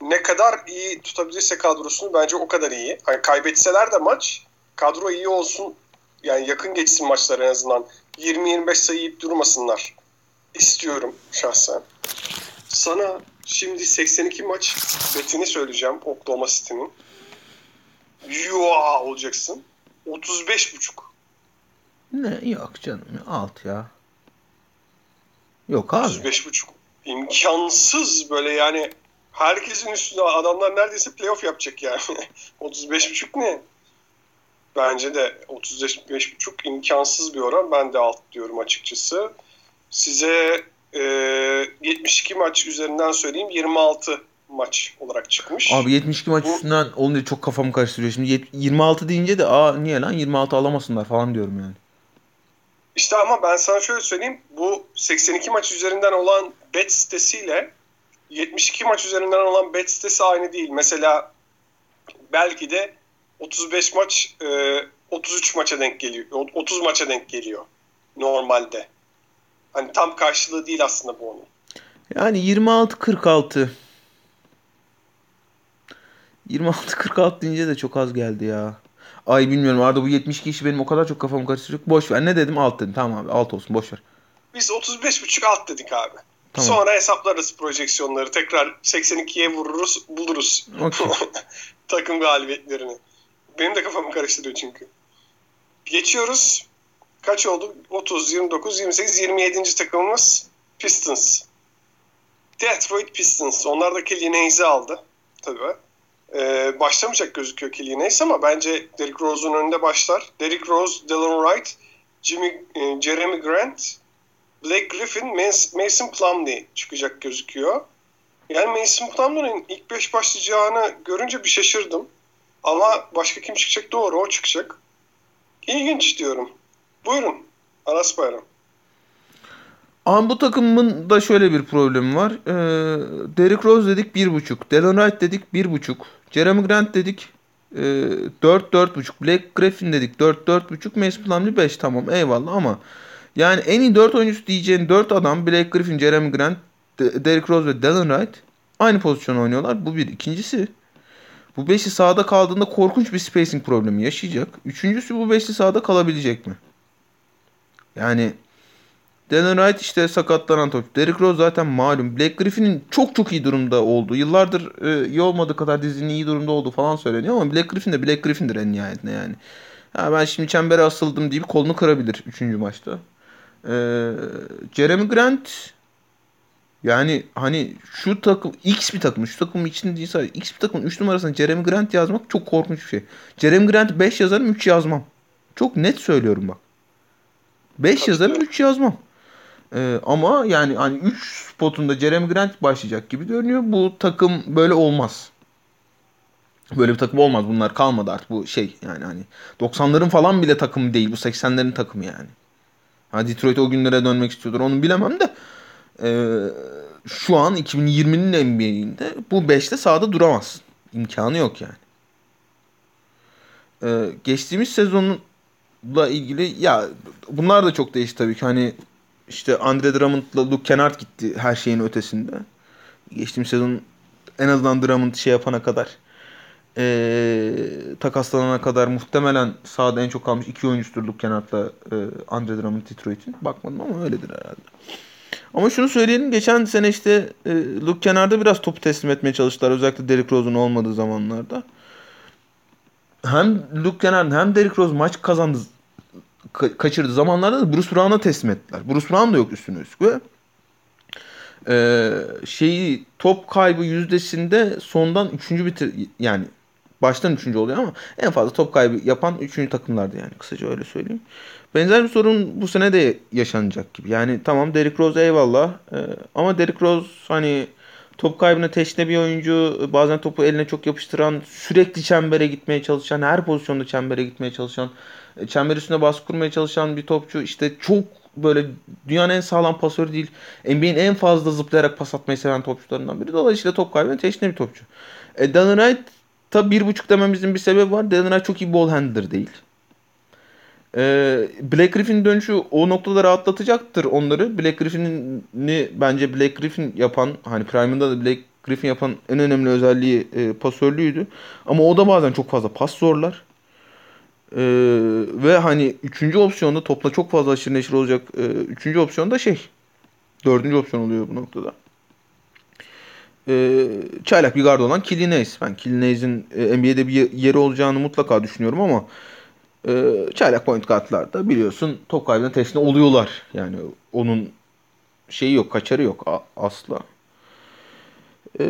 ne kadar iyi tutabilirse kadrosunu bence o kadar iyi. Hani kaybetseler de maç kadro iyi olsun yani yakın geçsin maçlar en azından. 20-25 sayı yiyip durmasınlar istiyorum şahsen. Sana şimdi 82 maç betini söyleyeceğim Oklahoma City'nin. Yuaa olacaksın. 35 buçuk. Ne yok canım alt ya. Yok abi. 35 buçuk. İmkansız böyle yani herkesin üstünde adamlar neredeyse playoff yapacak yani. 35 buçuk ne? Bence de 35 buçuk imkansız bir oran. Ben de alt diyorum açıkçası. Size e, 72 maç üzerinden söyleyeyim 26 maç olarak çıkmış. Abi 72 maç Bu- üstünden olunca çok kafamı karıştırıyor. Şimdi yet- 26 deyince de aa niye lan 26 alamasınlar falan diyorum yani. İşte ama ben sana şöyle söyleyeyim. Bu 82 maç üzerinden olan bet sitesiyle 72 maç üzerinden olan bet sitesi aynı değil. Mesela belki de 35 maç e, 33 maça denk geliyor. 30 maça denk geliyor normalde. Hani tam karşılığı değil aslında bu onun. Yani 26 46 26 46 deyince de çok az geldi ya. Ay bilmiyorum Arda bu 72 işi benim o kadar çok kafamı karıştırıyor. ki Boş ver. Ne dedim? Alt dedim. Tamam abi alt olsun boş ver. Biz 35.5 alt dedik abi. Tamam. Sonra hesaplarız projeksiyonları. Tekrar 82'ye vururuz, buluruz. Okey. takım galibiyetlerini. Benim de kafamı karıştırıyor çünkü. Geçiyoruz. Kaç oldu? 30, 29, 28, 27. takımımız Pistons. Detroit Pistons. Onlar da Killian aldı. Tabii. Ee, başlamayacak gözüküyor Killian Hayes ama bence Derrick Rose'un önünde başlar. Derrick Rose, Dylan Wright, Jimmy, e, Jeremy Grant, Blake Griffin, Mas- Mason Plumlee çıkacak gözüküyor. Yani Mason Plumlee'nin ilk 5 başlayacağını görünce bir şaşırdım. Ama başka kim çıkacak? Doğru o çıkacak. İlginç diyorum. Buyurun. Aras Bayram. Ama bu takımın da şöyle bir problemi var. Ee, Derrick Rose dedik 1.5. Delon Wright dedik 1.5. Jeremy Grant dedik e, 4 4.5. Blake Griffin dedik 4 4.5. Mason Plumlee 5 tamam eyvallah ama yani en iyi 4 oyuncusu diyeceğin 4 adam Blake Griffin, Jeremy Grant, De- Derrick Rose ve Delon Wright aynı pozisyon oynuyorlar. Bu bir. İkincisi bu beşi sahada kaldığında korkunç bir spacing problemi yaşayacak. Üçüncüsü bu beşli sahada kalabilecek mi? Yani Dylan Wright işte sakatlanan top. Derrick Rose zaten malum. Blake Griffin'in çok çok iyi durumda olduğu. Yıllardır e, iyi olmadığı kadar dizinin iyi durumda olduğu falan söyleniyor ama Blake Griffin de Blake Griffin'dir en nihayetinde yani. Ha, ben şimdi çembere asıldım deyip kolunu kırabilir 3. maçta. Ee, Jeremy Grant yani hani şu takım X bir takım şu takımın içinde değilse X bir takımın 3 numarasına Jeremy Grant yazmak çok korkunç bir şey. Jeremy Grant 5 yazarım 3 yazmam. Çok net söylüyorum bak. 5 yazarım 3 yazmam. Ee, ama yani hani 3 spotunda Jeremy Grant başlayacak gibi görünüyor. Bu takım böyle olmaz. Böyle bir takım olmaz. Bunlar kalmadı artık. Bu şey yani hani 90'ların falan bile takımı değil. Bu 80'lerin takımı yani. Ha Detroit o günlere dönmek istiyordur. Onu bilemem de ee, şu an 2020'nin NBA'inde bu 5'te sahada duramaz. İmkanı yok yani. Ee, geçtiğimiz sezonla ilgili ya bunlar da çok değişti tabii ki. Hani işte Andre Drummond'la Luke Kennard gitti her şeyin ötesinde. Geçtiğimiz sezon en azından Drummond şey yapana kadar ee, takaslanana kadar muhtemelen sahada en çok kalmış iki oyuncudur Luke Kennard'la e, Andre Drummond Detroit'in. Bakmadım ama öyledir herhalde. Ama şunu söyleyelim geçen sene işte e, Luke Kennard'a biraz topu teslim etmeye çalıştılar. Özellikle Derrick Rose'un olmadığı zamanlarda. Hem Luke Kennard hem Derrick Rose maç kazandı ka- kaçırdığı zamanlarda da Bruce Brown'a teslim ettiler. Bruce Brown da yok üstüne üstlük e, şeyi top kaybı yüzdesinde sondan üçüncü bitir yani baştan üçüncü oluyor ama en fazla top kaybı yapan üçüncü takımlardı yani kısaca öyle söyleyeyim. Benzer bir sorun bu sene de yaşanacak gibi. Yani tamam Derrick Rose eyvallah e, ama Derrick Rose hani top kaybına teşne bir oyuncu bazen topu eline çok yapıştıran sürekli çembere gitmeye çalışan her pozisyonda çembere gitmeye çalışan e, çember üstüne baskı kurmaya çalışan bir topçu işte çok böyle dünyanın en sağlam pasörü değil NBA'in en fazla zıplayarak pas atmayı seven topçularından biri. Dolayısıyla top kaybına teşne bir topçu. E, Dylan Wright tabi bir buçuk dememizin bir sebebi var. Dylan Wright çok iyi ball handler değil. Ee, Black Griffin dönüşü o noktada rahatlatacaktır onları. Black Griffin'i bence Black Griffin yapan hani Prime'ında da Black Griffin yapan en önemli özelliği e, pasörlüğüydü. Ama o da bazen çok fazla pas zorlar. Ee, ve hani üçüncü opsiyonda topla çok fazla aşırı neşir olacak. E, üçüncü opsiyonda şey. Dördüncü opsiyon oluyor bu noktada. E, çaylak bir gardı olan Killian Hayes. Ben Killian Hayes'in e, NBA'de bir yeri olacağını mutlaka düşünüyorum ama e, çaylak point guardlarda biliyorsun top kaybına teşne oluyorlar. Yani onun şeyi yok, kaçarı yok asla. E,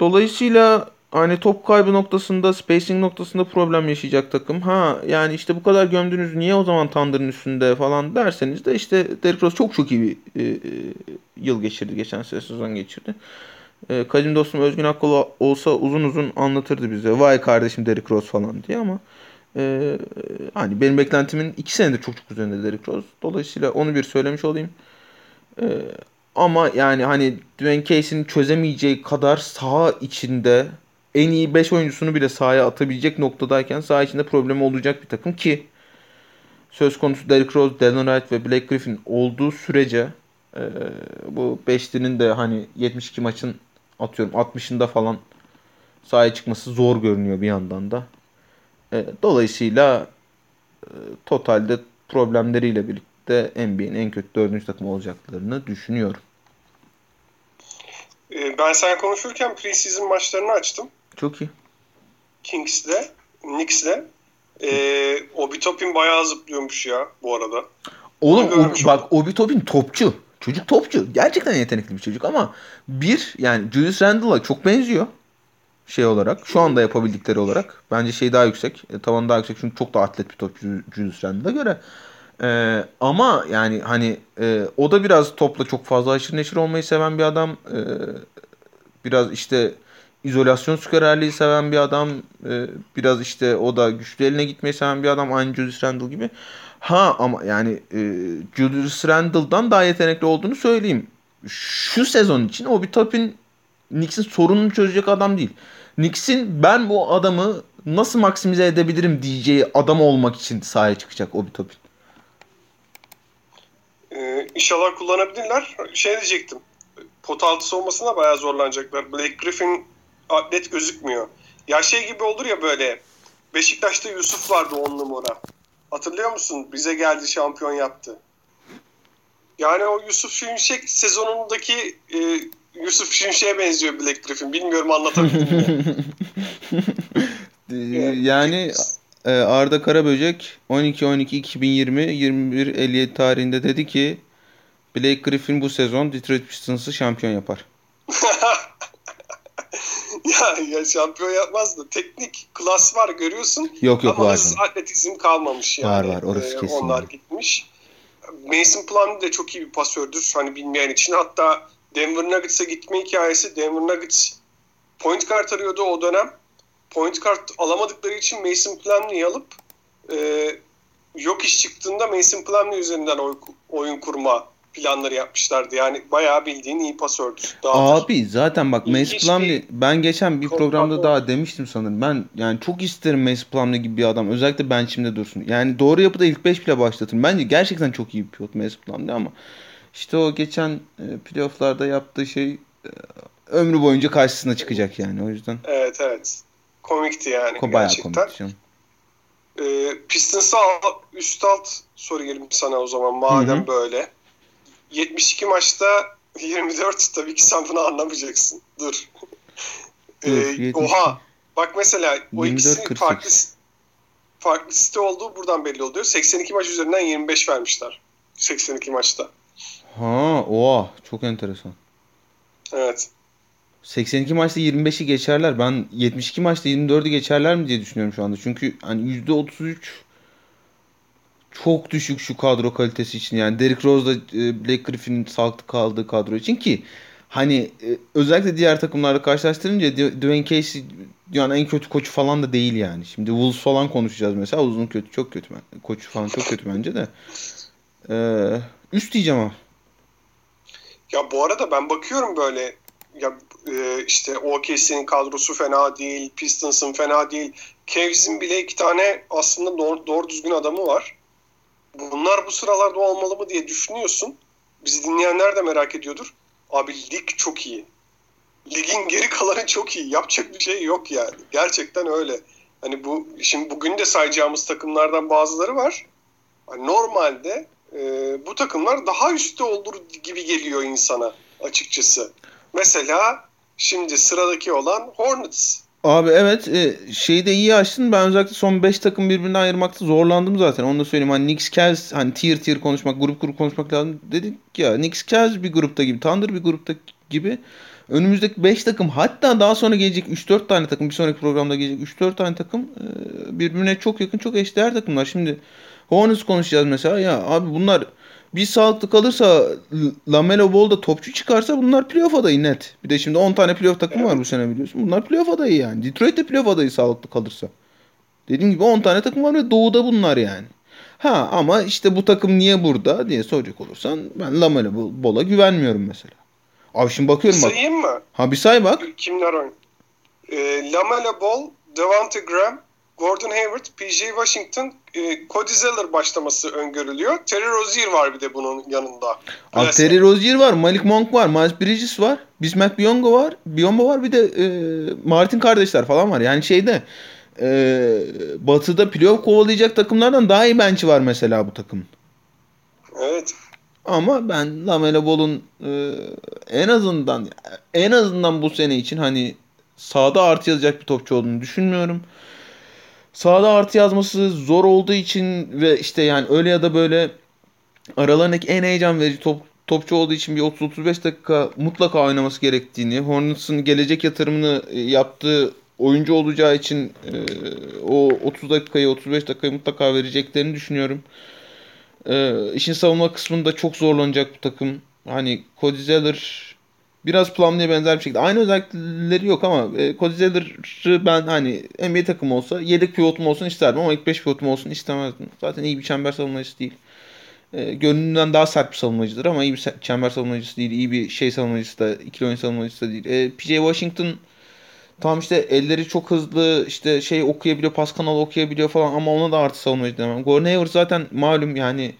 dolayısıyla hani top kaybı noktasında, spacing noktasında problem yaşayacak takım. Ha yani işte bu kadar gömdünüz niye o zaman Thunder'ın üstünde falan derseniz de işte Derrick Rose çok çok iyi bir e, e, yıl geçirdi. Geçen sene sezon geçirdi. E, kadim dostum Özgün Akkol olsa uzun uzun anlatırdı bize. Vay kardeşim Derrick Rose falan diye ama e, hani benim beklentimin iki senedir çok çok üzerinde Derrick Rose. Dolayısıyla onu bir söylemiş olayım. E, ama yani hani Dwayne Casey'nin çözemeyeceği kadar saha içinde en iyi 5 oyuncusunu bile sahaya atabilecek noktadayken saha içinde problemi olacak bir takım ki söz konusu Derrick Rose, Dylan Wright ve Blake Griffin olduğu sürece e, bu beşlinin de hani 72 maçın atıyorum 60'ında falan sahaya çıkması zor görünüyor bir yandan da. E, dolayısıyla e, totalde problemleriyle birlikte NBA'nin en kötü dördüncü takım olacaklarını düşünüyorum. E, ben sen konuşurken preseason maçlarını açtım. Çok iyi. Kings'le, Knicks'le. Ee, Obi Topin bayağı zıplıyormuş ya bu arada. Oğlum o, bak Obi Topin topçu. Çocuk topçu. Gerçekten yetenekli bir çocuk ama bir yani Julius Randle'a çok benziyor şey olarak. Şu anda yapabildikleri olarak. Bence şey daha yüksek. E, tavanı daha yüksek çünkü çok daha atlet bir topçu Julius göre. E, ama yani hani e, o da biraz topla çok fazla aşırı neşir olmayı seven bir adam. E, biraz işte izolasyon skorerliği seven bir adam. E, biraz işte o da güçlü eline gitmeyi seven bir adam. Aynı Julius Randle gibi. Ha ama yani e, Julius Randle'dan daha yetenekli olduğunu söyleyeyim. Şu sezon için o bir Topin Knicks'in sorununu çözecek adam değil. Knicks'in ben bu adamı nasıl maksimize edebilirim diyeceği adam olmak için sahaya çıkacak Obi Topin. Ee, inşallah kullanabilirler. Şey diyecektim. Pot altı olmasına bayağı zorlanacaklar. Blake Griffin atlet gözükmüyor. Ya şey gibi olur ya böyle Beşiktaş'ta Yusuf vardı on numara. Hatırlıyor musun? Bize geldi şampiyon yaptı. Yani o Yusuf Şimşek sezonundaki e, Yusuf Şimşek'e benziyor Black Griffin. Bilmiyorum anlatabildim mi? yani e, Arda Karaböcek 12-12-2020 21-57 tarihinde dedi ki Blake Griffin bu sezon Detroit Pistons'ı şampiyon yapar. ya, ya şampiyon yapmaz da teknik klas var görüyorsun. Yok yok ama var. Ama atletizm kalmamış yani. Var var orası ee, kesin. Onlar gitmiş. Mason Plumlee de çok iyi bir pasördür hani bilmeyen için. Hatta Denver Nuggets'a gitme hikayesi Denver Nuggets point guard arıyordu o dönem. Point guard alamadıkları için Mason Plumlee'yi alıp e, yok iş çıktığında Mason Plumlee üzerinden oy, oyun kurma planları yapmışlardı. Yani bayağı bildiğin iyi. Dağıtır. Abi zaten bak Mace Plumlee ben geçen bir programda daha demiştim sanırım. Ben yani çok isterim Mace Plumlee gibi bir adam. Özellikle bench'imde dursun. Yani doğru yapıda ilk 5 bile başlatırım. Bence gerçekten çok iyi bir pilot Mace Plumlee ama işte o geçen e, playofflarda yaptığı şey e, ömrü boyunca karşısına çıkacak yani o yüzden. Evet evet. Komikti yani Ko gerçekten. Bayağı komik. Ee, Pistons'a üst alt soru gelin sana o zaman madem Hı-hı. böyle. 72 maçta 24 tabii ki sen bunu anlamayacaksın. Dur. ee, oha. Bak mesela o 24, ikisi 48. farklı farklı site olduğu buradan belli oluyor. 82 maç üzerinden 25 vermişler. 82 maçta. Ha, oha çok enteresan. Evet. 82 maçta 25'i geçerler. Ben 72 maçta 24'ü geçerler mi diye düşünüyorum şu anda. Çünkü hani %33 çok düşük şu kadro kalitesi için. Yani Derrick Rose da e, Blake Griffin'in sağlıklı kaldığı kadro için ki hani e, özellikle diğer takımlarla karşılaştırınca Dwayne Casey yani en kötü koçu falan da değil yani. Şimdi Wolves falan konuşacağız mesela. Uzun kötü çok kötü. Koçu falan çok kötü bence de. Ee, üst diyeceğim ama. Ya bu arada ben bakıyorum böyle ya e, işte OKC'nin kadrosu fena değil, Pistons'ın fena değil. Cavs'in bile iki tane aslında doğru, doğru düzgün adamı var bunlar bu sıralarda olmalı mı diye düşünüyorsun. Bizi dinleyenler de merak ediyordur. Abi lig çok iyi. Ligin geri kalanı çok iyi. Yapacak bir şey yok yani. Gerçekten öyle. Hani bu şimdi bugün de sayacağımız takımlardan bazıları var. Yani normalde e, bu takımlar daha üstte olur gibi geliyor insana açıkçası. Mesela şimdi sıradaki olan Hornets. Abi evet e, şeyi de iyi açtın. Ben özellikle son 5 takım birbirinden ayırmakta zorlandım zaten. Onu da söyleyeyim. Hani Knicks Cavs hani tier tier konuşmak, grup grup konuşmak lazım. Dedik ya Knicks Cavs bir grupta gibi, Thunder bir grupta gibi. Önümüzdeki 5 takım hatta daha sonra gelecek 3-4 tane takım bir sonraki programda gelecek 3-4 tane takım e, birbirine çok yakın çok eşdeğer takımlar. Şimdi Hornets konuşacağız mesela ya abi bunlar bir sağlıklı kalırsa Lamelo Ball da topçu çıkarsa bunlar playoff adayı net. Bir de şimdi 10 tane playoff takım var bu sene biliyorsun. Bunlar playoff adayı yani. Detroit de playoff adayı sağlıklı kalırsa. Dediğim gibi 10 tane takım var ve doğuda bunlar yani. Ha ama işte bu takım niye burada diye soracak olursan ben Lamelo Ball'a güvenmiyorum mesela. Abi şimdi bakıyorum bak. Sayayım mı? Ha bir say bak. Kimler oynuyor? E, Lamelo Ball, Devante Graham, Gordon Hayward, PJ Washington, e, Cody Zeller başlaması öngörülüyor. Terry Rozier var bir de bunun yanında. Abi. Terry Rozier var, Malik Monk var, Miles Bridges var, Bismack Biyombo var, Biyombo var bir de e, Martin kardeşler falan var. Yani şeyde e, Batı'da playoff kovalayacak takımlardan daha iyi bench'i var mesela bu takımın. Evet. Ama ben Lamelo Ball'un e, en azından en azından bu sene için hani sahada artı yazacak bir topçu olduğunu düşünmüyorum. Sahada artı yazması zor olduğu için ve işte yani öyle ya da böyle aralarındaki en heyecan verici top, topçu olduğu için bir 30-35 dakika mutlaka oynaması gerektiğini, Hornets'ın gelecek yatırımını e, yaptığı oyuncu olacağı için e, o 30 dakikayı 35 dakikayı mutlaka vereceklerini düşünüyorum. E, işin savunma kısmında çok zorlanacak bu takım. Hani Cody Zeller biraz Plumlee'ye benzer bir şekilde. Aynı özellikleri yok ama e, Cody Zeller'ı ben hani NBA takımı olsa yedek pivotum olsun isterdim ama ilk 5 pivotum olsun istemezdim. Zaten iyi bir çember savunmacısı değil. E, görünümden daha sert bir savunmacıdır ama iyi bir çember savunmacısı değil. iyi bir şey savunmacısı da, ikili oyun savunmacısı da değil. E, PJ Washington tam işte elleri çok hızlı işte şey okuyabiliyor, pas kanalı okuyabiliyor falan ama ona da artı savunmacı demem. Gordon Hayward zaten malum yani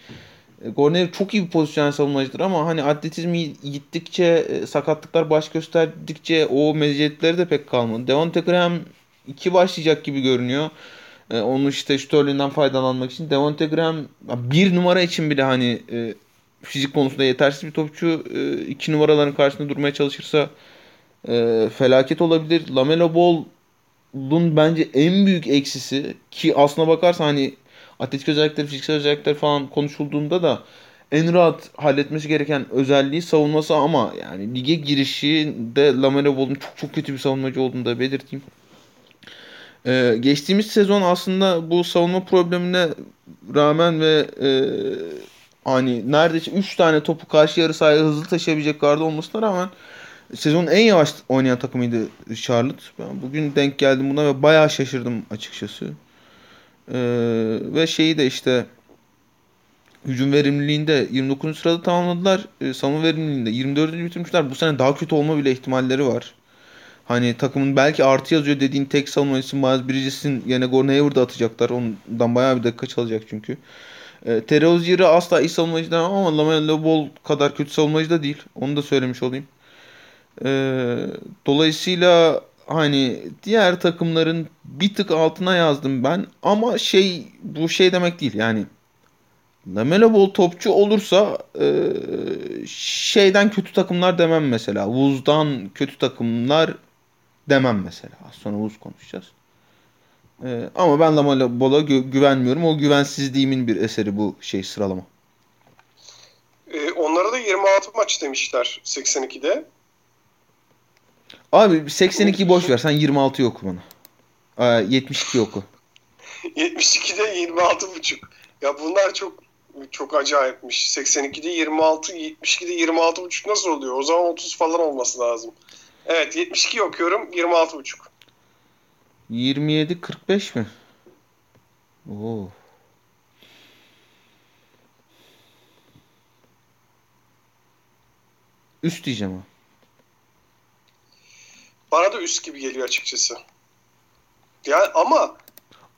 Gordon Hayward çok iyi bir pozisyon savunmacıdır ama hani atletizmi gittikçe, e, sakatlıklar baş gösterdikçe o meziyetleri de pek kalmadı. Devonte Graham iki başlayacak gibi görünüyor. E, onu işte Sterling'den faydalanmak için. Devonte Graham bir numara için bile hani e, fizik konusunda yetersiz bir topçu. E, iki numaraların karşısında durmaya çalışırsa e, felaket olabilir. Lamelo Ball'un bence en büyük eksisi ki aslına bakarsan hani atletik özellikleri, fiziksel özellikler falan konuşulduğunda da en rahat halletmesi gereken özelliği savunması ama yani lige girişi de Lamelo Ball'un çok çok kötü bir savunmacı olduğunu da belirteyim. Ee, geçtiğimiz sezon aslında bu savunma problemine rağmen ve e, hani neredeyse 3 tane topu karşı yarı sahaya hızlı taşıyabilecek garda olmasına rağmen sezonun en yavaş oynayan takımıydı Charlotte. Ben bugün denk geldim buna ve bayağı şaşırdım açıkçası. Ee, ve şeyi de işte hücum verimliliğinde 29. sırada tamamladılar. Ee, savunma verimliliğinde 24. bitirmişler. Bu sene daha kötü olma bile ihtimalleri var. Hani takımın belki artı yazıyor dediğin tek savunmacısı Miles Bridges'in yerine Gordon Hayward'ı atacaklar. Ondan bayağı bir dakika çalacak çünkü. E, Terry Rozier'i asla iyi savunmacı demem ama Lamelo Ball kadar kötü savunmacı da değil. Onu da söylemiş olayım. E, dolayısıyla hani diğer takımların bir tık altına yazdım ben. Ama şey bu şey demek değil yani. Lamelo Ball topçu olursa e, şeyden kötü takımlar demem mesela. Wuz'dan kötü takımlar demem mesela. Az sonra Wuz konuşacağız. E, ama ben Lamelo Ball'a gü- güvenmiyorum. O güvensizliğimin bir eseri bu şey sıralama. E, onlara da 26 maç demişler 82'de. Abi 82'yi boş ver. Sen 26 oku bana. Aa, 72 oku. 72'de 26 buçuk. Ya bunlar çok çok acayipmiş. 82'de 26, 72'de 26 buçuk nasıl oluyor? O zaman 30 falan olması lazım. Evet 72 okuyorum 26 buçuk. 27 45 mi? Oo. Üst diyeceğim ha. Bana da üst gibi geliyor açıkçası. Yani ama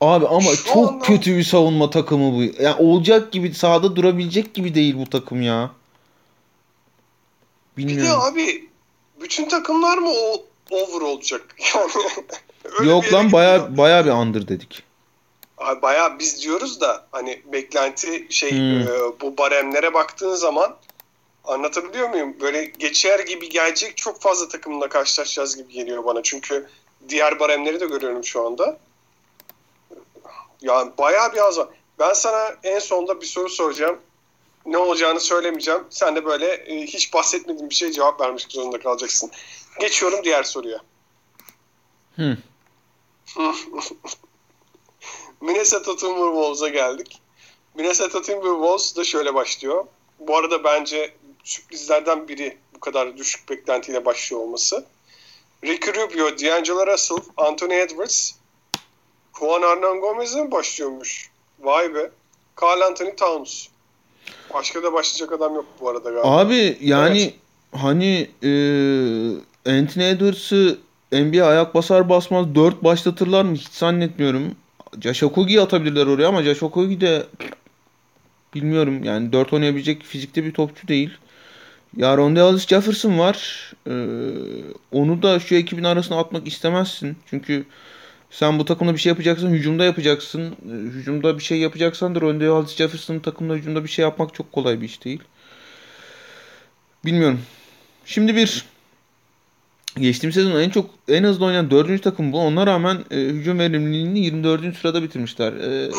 Abi ama Şu çok anda- kötü bir savunma takımı bu. Yani olacak gibi sahada durabilecek gibi değil bu takım ya. bir de Bilmiyorum. abi bütün takımlar mı o over olacak? Yani Yok lan baya baya bir under dedik. Abi bayağı biz diyoruz da hani beklenti şey Hmm. e, bu baremlere baktığın zaman anlatabiliyor muyum? Böyle geçer gibi gelecek çok fazla takımla karşılaşacağız gibi geliyor bana. Çünkü diğer baremleri de görüyorum şu anda. Yani bayağı bir az var. Ben sana en sonda bir soru soracağım. ne olacağını söylemeyeceğim. Sen de böyle e, hiç bahsetmediğin bir şey cevap vermiş zorunda kalacaksın. Geçiyorum diğer soruya. Hı. Minnesota Timberwolves'a geldik. Minnesota Timberwolves da şöyle başlıyor. Bu arada bence sürprizlerden biri bu kadar düşük beklentiyle başlıyor olması. Ricky Rubio, D'Angelo Russell, Anthony Edwards, Juan Hernan Gomez'e mi başlıyormuş? Vay be. Carl Anthony Towns. Başka da başlayacak adam yok bu arada galiba. Abi yani evet. hani e, Anthony Edwards'ı NBA ayak basar basmaz 4 başlatırlar mı hiç zannetmiyorum. Josh Okogi'yi atabilirler oraya ama Josh Okogi de bilmiyorum yani 4 oynayabilecek fizikte bir topçu değil. Ya Rondealis Jefferson var. Ee, onu da şu ekibin arasına atmak istemezsin. Çünkü sen bu takımda bir şey yapacaksın, hücumda yapacaksın. Ee, hücumda bir şey yapacaksan da Rondealis Jefferson'ın takımda hücumda bir şey yapmak çok kolay bir iş değil. Bilmiyorum. Şimdi bir Geçtiğimiz sezon en çok en hızlı oynayan dördüncü takım bu. Ona rağmen e, hücum verimliliğini 24. sırada bitirmişler. E,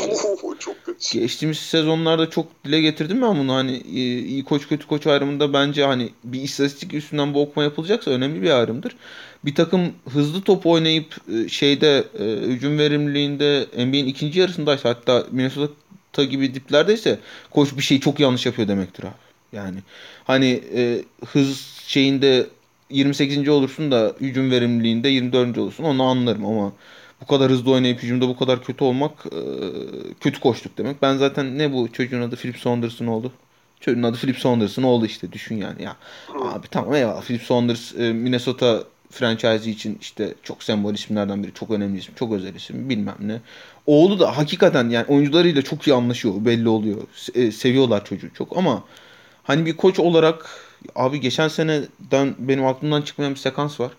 çok kötü. Geçtiğimiz sezonlarda çok dile getirdim ben bunu. Hani e, iyi koç kötü koç ayrımında bence hani bir istatistik üstünden bu okuma yapılacaksa önemli bir ayrımdır. Bir takım hızlı top oynayıp e, şeyde e, hücum verimliliğinde NBA'in ikinci yarısındaysa hatta Minnesota gibi diplerdeyse koç bir şey çok yanlış yapıyor demektir abi. Yani hani e, hız şeyinde 28. olursun da hücum verimliliğinde 24. olursun onu anlarım ama bu kadar hızlı oynayıp hücumda bu kadar kötü olmak e, kötü koştuk demek. Ben zaten ne bu çocuğun adı Philip Saunders'ın oldu. Çocuğun adı Philip Saunders'ın oldu işte düşün yani. Ya abi tamam eyvallah Philip Saunders e, Minnesota franchise için işte çok sembol isimlerden biri. Çok önemli isim. Çok özel isim. Bilmem ne. Oğlu da hakikaten yani oyuncularıyla çok iyi anlaşıyor. Belli oluyor. Se- seviyorlar çocuğu çok ama hani bir koç olarak Abi geçen seneden benim aklımdan çıkmayan bir sekans var.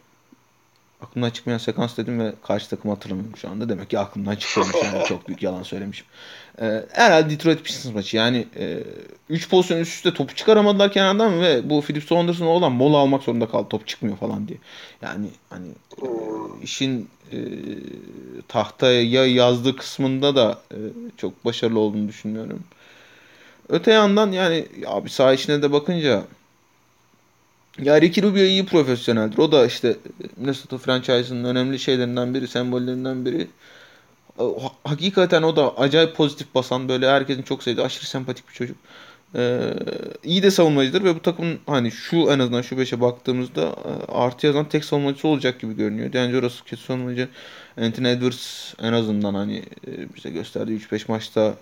Aklımdan çıkmayan sekans dedim ve karşı takımı hatırlamıyorum şu anda. Demek ki aklımdan çıkmamış yani çok büyük yalan söylemişim. Ee, herhalde Detroit Pistons maçı. Yani 3 e, pozisyon üst üste topu çıkaramadılar kenardan ve bu Philip Saunders'ın olan mola almak zorunda kaldı. Top çıkmıyor falan diye. Yani hani e, işin e, tahtaya yazdığı kısmında da e, çok başarılı olduğunu düşünüyorum. Öte yandan yani abi saha içine de bakınca ya Ricky Rubio iyi profesyoneldir. O da işte Minnesota franchise'ının önemli şeylerinden biri, sembollerinden biri. Hakikaten o da acayip pozitif basan, böyle herkesin çok sevdiği, aşırı sempatik bir çocuk. Ee, iyi de savunmacıdır ve bu takımın hani şu en azından şu beşe baktığımızda e, artı yazan tek savunmacısı olacak gibi görünüyor. D'Angelo Russell kötü savunmacı. Anthony Edwards en azından hani e, bize gösterdiği 3-5 maçta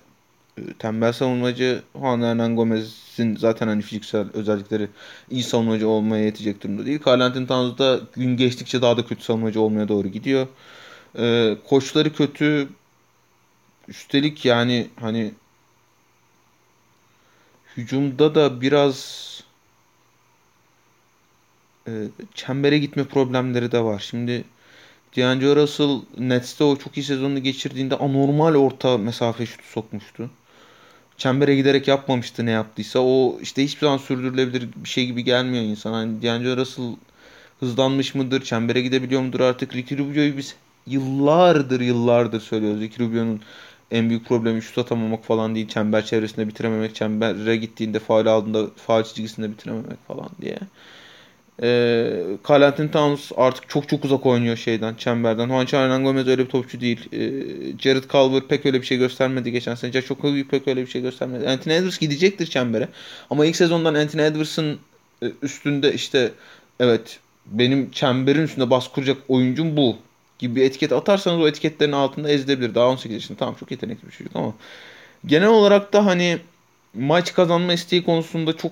tembel savunmacı. Juan Hernan Gomez'in zaten hani fiziksel özellikleri iyi savunmacı olmaya yetecek durumda değil. Carl Anthony Towns da gün geçtikçe daha da kötü savunmacı olmaya doğru gidiyor. Ee, koçları kötü. Üstelik yani hani hücumda da biraz e, çembere gitme problemleri de var. Şimdi D'Angelo Russell Nets'te o çok iyi sezonunu geçirdiğinde anormal orta mesafe şutu sokmuştu çembere giderek yapmamıştı ne yaptıysa. O işte hiçbir zaman sürdürülebilir bir şey gibi gelmiyor insan. Hani D'Angelo Russell hızlanmış mıdır? Çembere gidebiliyor mudur artık? Ricky Rubio'yu biz yıllardır yıllardır söylüyoruz. Ricky Rubio'nun en büyük problemi şut atamamak falan değil. Çember çevresinde bitirememek. Çembere gittiğinde faal aldığında faal çizgisinde bitirememek falan diye. E, Carl Anthony Towns artık çok çok uzak oynuyor şeyden, çemberden. Juan Hernan Gomez öyle bir topçu değil. E, Jared Culver pek öyle bir şey göstermedi geçen sene. Çok büyük pek öyle bir şey göstermedi. Anthony Edwards gidecektir çembere. Ama ilk sezondan Anthony Edwards'ın e, üstünde işte evet benim çemberin üstünde bas kuracak oyuncum bu gibi bir etiket atarsanız o etiketlerin altında ezilebilir. Daha 18 yaşında tamam çok yetenekli bir çocuk ama genel olarak da hani maç kazanma isteği konusunda çok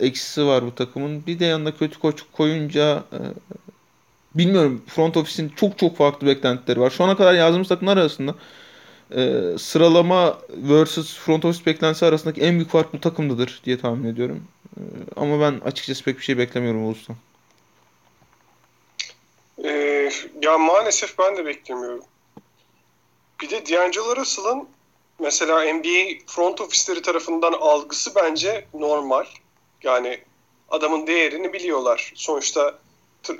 eksisi var bu takımın. Bir de yanında kötü koç koyunca e, bilmiyorum front office'in çok çok farklı beklentileri var. Şu ana kadar yazdığımız takımlar arasında e, sıralama versus front office beklentisi arasındaki en büyük fark bu takımdadır diye tahmin ediyorum. E, ama ben açıkçası pek bir şey beklemiyorum Ulus'tan. Ee, ya maalesef ben de beklemiyorum. Bir de D'Angelo Russell'ın mesela NBA front ofisleri tarafından algısı bence normal. Yani adamın değerini biliyorlar. Sonuçta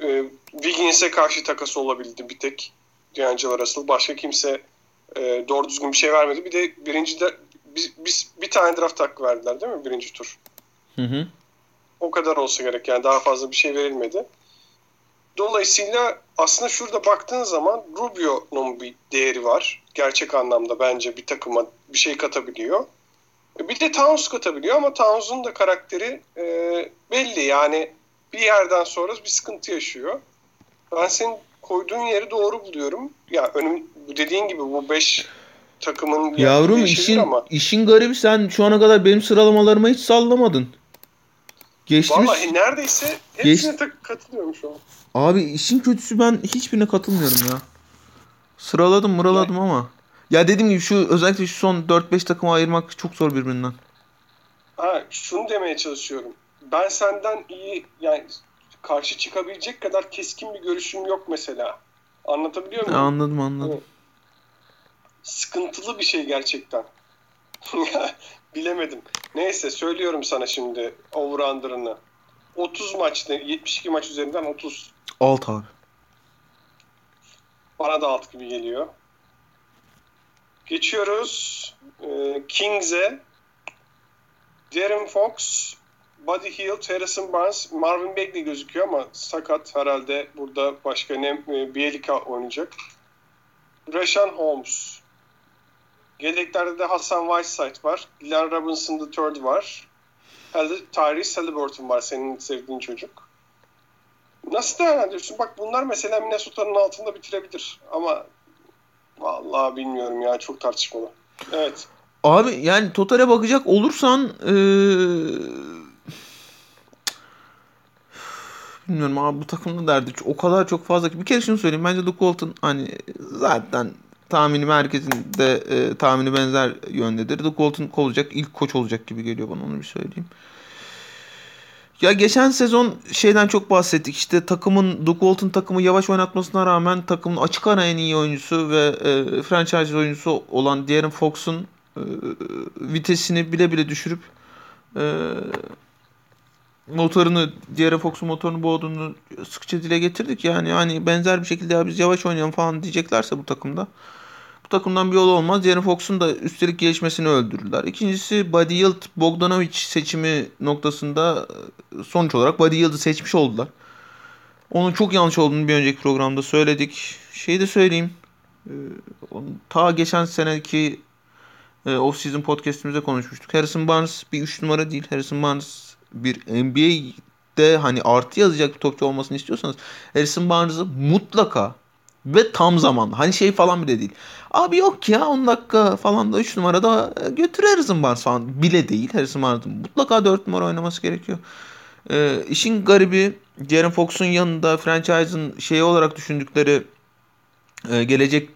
e, Wiggins'e karşı takası olabildi bir tek. D'Angelo Russell. Başka kimse e, doğru düzgün bir şey vermedi. Bir de birinci de bir, bir, bir tane draft hakkı verdiler değil mi birinci tur? Hı hı. O kadar olsa gerek yani daha fazla bir şey verilmedi. Dolayısıyla aslında şurada baktığın zaman Rubio'nun bir değeri var. Gerçek anlamda bence bir takıma bir şey katabiliyor. Bir de Towns katabiliyor ama Towns'un da karakteri e, belli. Yani bir yerden sonra bir sıkıntı yaşıyor. Ben senin koyduğun yeri doğru buluyorum. Ya önüm dediğin gibi bu 5 takımın Yavrum işin ama. işin garibi sen şu ana kadar benim sıralamalarıma hiç sallamadın. Geçmiş, Vallahi neredeyse hepsine geç... katılıyorum şu an. Abi işin kötüsü ben hiçbirine katılmıyorum ya. Sıraladım mıraladım yani. ama. Ya dediğim gibi şu özellikle şu son 4-5 takımı ayırmak çok zor birbirinden. Ha şunu demeye çalışıyorum. Ben senden iyi yani karşı çıkabilecek kadar keskin bir görüşüm yok mesela. Anlatabiliyor muyum? Ya anladım anladım. Evet. Sıkıntılı bir şey gerçekten. Bilemedim. Neyse söylüyorum sana şimdi over-under'ını. 30 maçta 72 maç üzerinden 30. Alt abi. Bana da alt gibi geliyor. Geçiyoruz e, Kings'e. Darren Fox, Buddy Hield, Harrison Barnes, Marvin Bagley gözüküyor ama sakat herhalde burada başka ne e, Bielika oynayacak. Rashan Holmes. Yedeklerde de Hassan Whiteside var. Glenn Robinson III var. Tyrese Halliburton var senin sevdiğin çocuk. Nasıl değerlendiriyorsun? Bak bunlar mesela Minnesota'nın altında bitirebilir. Ama vallahi bilmiyorum ya çok tartışmalı. Evet. Abi yani totale bakacak olursan ee... bilmiyorum abi bu takımda derdi o kadar çok fazla ki bir kere şunu söyleyeyim bence Luke Walton hani zaten tahmini merkezinde e, tahmini benzer yöndedir. Luke Walton olacak ilk koç olacak gibi geliyor bana onu bir söyleyeyim. Ya geçen sezon şeyden çok bahsettik. İşte takımın Duke Walton takımı yavaş oynatmasına rağmen takımın açık ara en iyi oyuncusu ve e, franchise oyuncusu olan De'Aaron Fox'un e, vitesini bile bile düşürüp e, motorunu De'Aaron Fox'un motorunu boğduğunu sıkça dile getirdik. Yani hani benzer bir şekilde ya biz yavaş oynayalım falan diyeceklerse bu takımda bu takımdan bir yol olmaz. Darren Fox'un da üstelik gelişmesini öldürürler. İkincisi Buddy Yield Bogdanovic seçimi noktasında e, sonuç olarak Buddy Yield'ı seçmiş oldular. Onun çok yanlış olduğunu bir önceki programda söyledik. Şeyi de söyleyeyim. E, ta geçen seneki e, off-season podcastimizde konuşmuştuk. Harrison Barnes bir 3 numara değil. Harrison Barnes bir NBA'de hani artı yazacak bir topçu olmasını istiyorsanız Harrison Barnes'ı mutlaka ve tam zamanlı. Hani şey falan bile değil. Abi yok ya 10 dakika falan da 3 numarada e, götür Harrison Barnes falan. Bile değil Harrison Barnes'ın. Mutlaka 4 numara oynaması gerekiyor. Ee, işin garibi Jaren Fox'un yanında franchise'ın şeyi olarak düşündükleri e, gelecek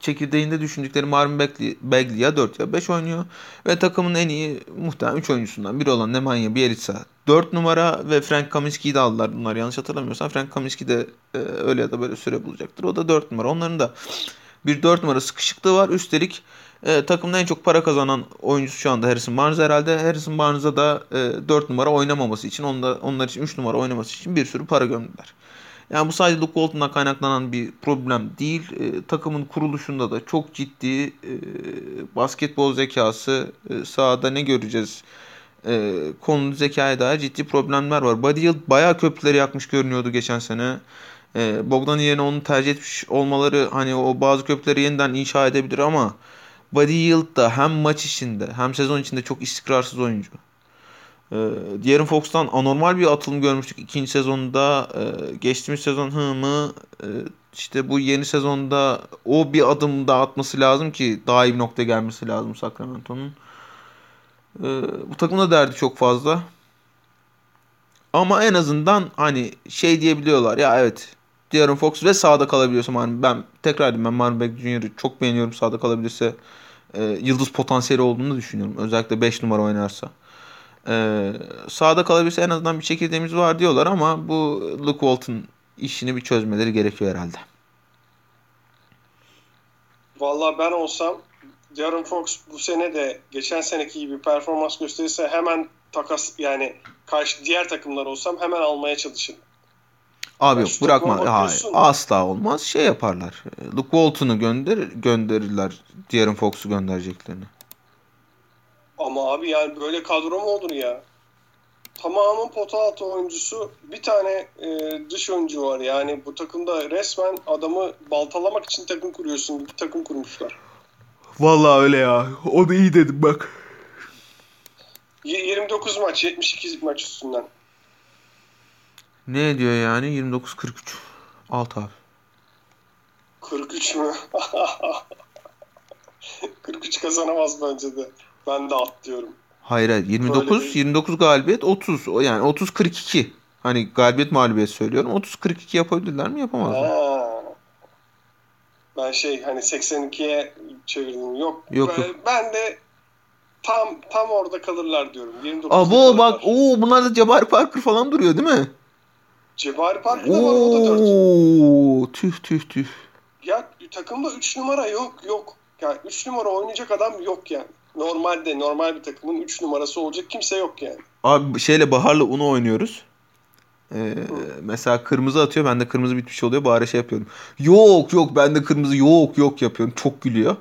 çekirdeğinde düşündükleri Marvin Bagley, Bagley ya 4 ya 5 oynuyor. Ve takımın en iyi muhtemelen 3 oyuncusundan biri olan Nemanja Bjelica 4 numara ve Frank Kaminsky'yi de aldılar bunlar yanlış hatırlamıyorsam. Frank Kaminsky de e, öyle ya da böyle süre bulacaktır. O da 4 numara. Onların da bir 4 numara sıkışıklığı var. Üstelik e, takımda en çok para kazanan oyuncusu şu anda Harrison Barnes herhalde. Harrison Barnes'a da e, 4 numara oynamaması için, onda, onlar için 3 numara oynaması için bir sürü para gömdüler. Yani bu sadece Luke Walton'dan kaynaklanan bir problem değil. E, takımın kuruluşunda da çok ciddi e, basketbol zekası e, sahada ne göreceğiz? E, konulu zekaya dair ciddi problemler var. Buddy Hield bayağı köprüleri yakmış görünüyordu geçen sene. E, Bogdan yerine onu tercih etmiş olmaları hani o bazı köprüleri yeniden inşa edebilir ama Buddy Hield da hem maç içinde hem sezon içinde çok istikrarsız oyuncu. E, De'Aaron Fox'tan anormal bir atılım görmüştük ikinci sezonda. E, geçtiğimiz sezon hı mı e, işte bu yeni sezonda o bir adım daha atması lazım ki daha iyi bir noktaya gelmesi lazım Sacramento'nun. E, bu takımda derdi çok fazla. Ama en azından hani şey diyebiliyorlar ya evet De'Aaron Fox ve sağda kalabiliyorsa yani ben tekrar edeyim ben Marvin Bagley Jr.'ı çok beğeniyorum sağda kalabilirse e, yıldız potansiyeli olduğunu düşünüyorum. Özellikle 5 numara oynarsa. E, sağda kalabilirse en azından bir çekirdeğimiz var diyorlar ama bu Luke Walton işini bir çözmeleri gerekiyor herhalde. Vallahi ben olsam Darren Fox bu sene de geçen seneki gibi performans gösterirse hemen takas yani karşı diğer takımlar olsam hemen almaya çalışırım. Abi yok bırakma. Hayır, asla olmaz. Şey yaparlar. Luke Walton'u gönder gönderirler. Darren Fox'u göndereceklerini. Ama abi yani böyle kadro mu olur ya? Tamamı pota altı oyuncusu. Bir tane e, dış oyuncu var. Yani bu takımda resmen adamı baltalamak için takım kuruyorsun. Bir takım kurmuşlar. Vallahi öyle ya. O da iyi dedim bak. Y- 29 maç, 72 maç üstünden. Ne diyor yani? 29-43. Alt abi. 43 mü? 43 kazanamaz bence de. Ben de atlıyorum. Hayır hayır. 29, Böyle bir- 29 galibiyet 30. O yani 30-42. Hani galibiyet mağlubiyet söylüyorum. 30-42 yapabilirler mi? Yapamazlar. Ha. Ben şey hani 82'ye çevirdim. Yok. Yok, ben, yok. ben de tam tam orada kalırlar diyorum. 29'da Abo bak o bunlar da Jabari Parker falan duruyor değil mi? Cebari Park'ta var o da 4. Oo tüh tüh tüh. Ya takımda 3 numara yok yok. Yani 3 numara oynayacak adam yok yani. Normalde normal bir takımın 3 numarası olacak kimse yok yani. Abi şeyle Bahar'la Uno oynuyoruz. Ee, mesela kırmızı atıyor. Ben de kırmızı bitmiş oluyor. Bari şey yapıyorum. Yok yok ben de kırmızı yok yok yapıyorum. Çok gülüyor.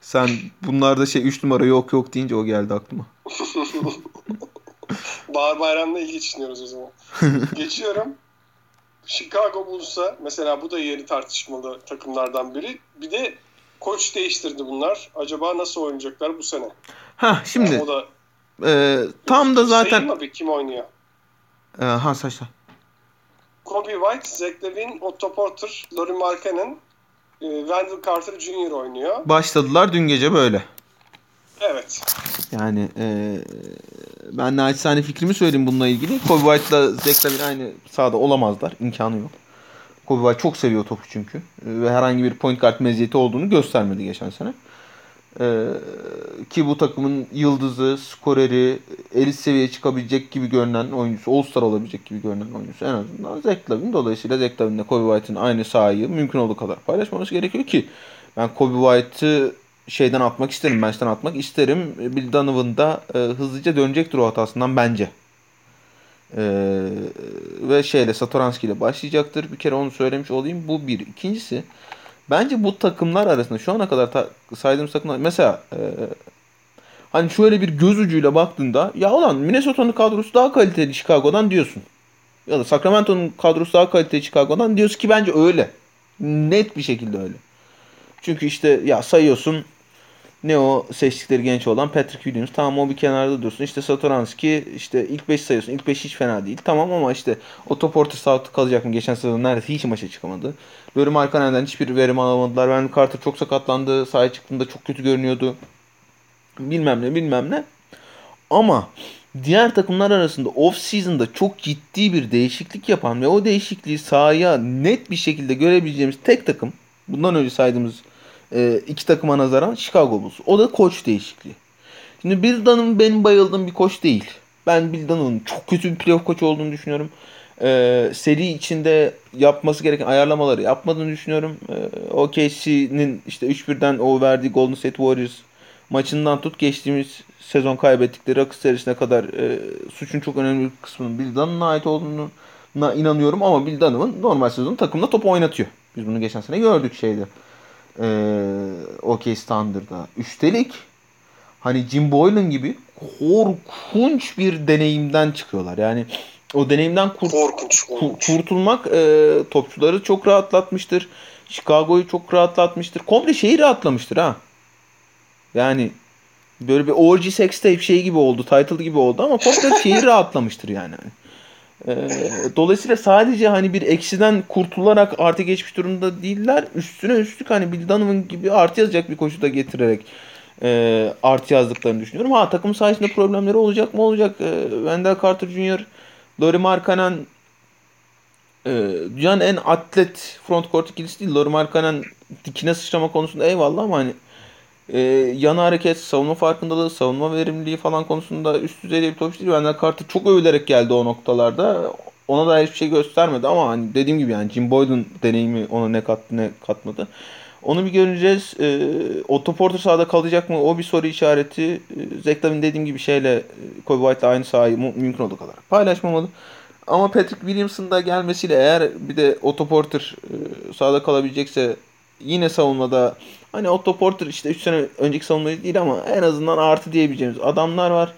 Sen bunlarda şey 3 numara yok yok deyince o geldi aklıma. Bahar Bayram'la ilgi düşünüyoruz o zaman. Geçiyorum. Chicago Bulls'a mesela bu da yeni tartışmalı takımlardan biri. Bir de koç değiştirdi bunlar. Acaba nasıl oynayacaklar bu sene? Ha şimdi o da e, tam da zaten Sayayım mı kim oynuyor? E, ha saçta. Kobe White, Zach Levine, Otto Porter, Laurie Markkanen, e, Wendell Carter Jr. oynuyor. Başladılar dün gece böyle. Evet. Yani e, ben naçizane fikrimi söyleyeyim bununla ilgili. Kobe White'la Zach Lavine aynı sahada olamazlar. İmkanı yok. Kobe White çok seviyor topu çünkü. E, Ve herhangi bir point guard meziyeti olduğunu göstermedi geçen sene. E, ki bu takımın yıldızı, skoreri, elit seviyeye çıkabilecek gibi görünen oyuncusu, All-Star olabilecek gibi görünen oyuncusu en azından Zach Lavine. Dolayısıyla Zach Lavine ile Kobe White'ın aynı sahayı mümkün olduğu kadar paylaşmaması gerekiyor ki ben Kobe White'ı şeyden atmak isterim. Bench'ten atmak isterim. Bill Donovan da e, hızlıca dönecektir o hatasından bence. E, ve şeyle Satoranski ile başlayacaktır. Bir kere onu söylemiş olayım. Bu bir. İkincisi bence bu takımlar arasında şu ana kadar ta- saydığımız takımlar mesela e, hani şöyle bir göz ucuyla baktığında ya ulan Minnesota'nın kadrosu daha kaliteli Chicago'dan diyorsun. Ya da Sacramento'nun kadrosu daha kaliteli Chicago'dan diyorsun ki bence öyle. Net bir şekilde öyle. Çünkü işte ya sayıyorsun ne o seçtikleri genç olan Patrick Williams. Tamam o bir kenarda dursun. İşte Satoranski işte ilk 5 sayıyorsun. İlk 5 hiç fena değil. Tamam ama işte Otto Porter sağlıklı kalacak mı? Geçen sezon neredeyse hiç maça çıkamadı. Böyle Markkanen'den hiçbir verim alamadılar. Wendell Carter çok sakatlandı. Sahaya çıktığında çok kötü görünüyordu. Bilmem ne bilmem ne. Ama diğer takımlar arasında off season'da çok ciddi bir değişiklik yapan ve o değişikliği sahaya net bir şekilde görebileceğimiz tek takım bundan önce saydığımız e, iki takıma nazaran Chicago Bulls. O da koç değişikliği. Şimdi Bill Donovan benim bayıldığım bir koç değil. Ben Bill Donovan'ın çok kötü bir playoff koçu olduğunu düşünüyorum. E, seri içinde yapması gereken ayarlamaları yapmadığını düşünüyorum. E, OKC'nin işte 3-1'den o verdiği Golden State Warriors maçından tut geçtiğimiz sezon kaybettikleri Rockets serisine kadar e, suçun çok önemli bir kısmının Bill Donovan'a ait olduğunu inanıyorum ama Bill Donovan normal sezon takımda top oynatıyor. Biz bunu geçen sene gördük şeyde. Ee, OK Standard'da. Üstelik hani Jim Boylan gibi korkunç bir deneyimden çıkıyorlar. Yani o deneyimden kurt- Korkunç. ku- korkunç. kurtulmak e, topçuları çok rahatlatmıştır. Chicago'yu çok rahatlatmıştır. Komple şeyi rahatlamıştır ha. Yani böyle bir OG sex tape şey gibi oldu. Title gibi oldu ama komple şeyi rahatlamıştır yani. Ee, dolayısıyla sadece hani bir eksiden kurtularak artı geçmiş durumda değiller. Üstüne üstlük hani Bill Donovan gibi artı yazacak bir koşu da getirerek e, artı yazdıklarını düşünüyorum. Ha takım sayesinde problemleri olacak mı olacak. E, Wendell Carter Jr., Laurie Markkanen e, dünyanın en atlet front court ikilisi değil. Laurie Markkanen dikine sıçrama konusunda eyvallah ama hani e, yan hareket, savunma farkındalığı, savunma verimliliği falan konusunda üst düzeyde bir topçu değil. Wendell Carter çok övülerek geldi o noktalarda. Ona da hiçbir şey göstermedi ama hani dediğim gibi yani Jim Boyd'un deneyimi ona ne kattı ne katmadı. Onu bir göreceğiz. E, Otto Porter sahada kalacak mı? O bir soru işareti. E, Zach Lavine dediğim gibi şeyle e, Kobe White'la aynı sahayı mümkün olduğu kadar paylaşmamalı. Ama Patrick Williams'ın da gelmesiyle eğer bir de Otto Porter e, sahada kalabilecekse yine savunmada hani Otto Porter işte 3 sene önceki savunmayı değil ama en azından artı diyebileceğimiz adamlar var.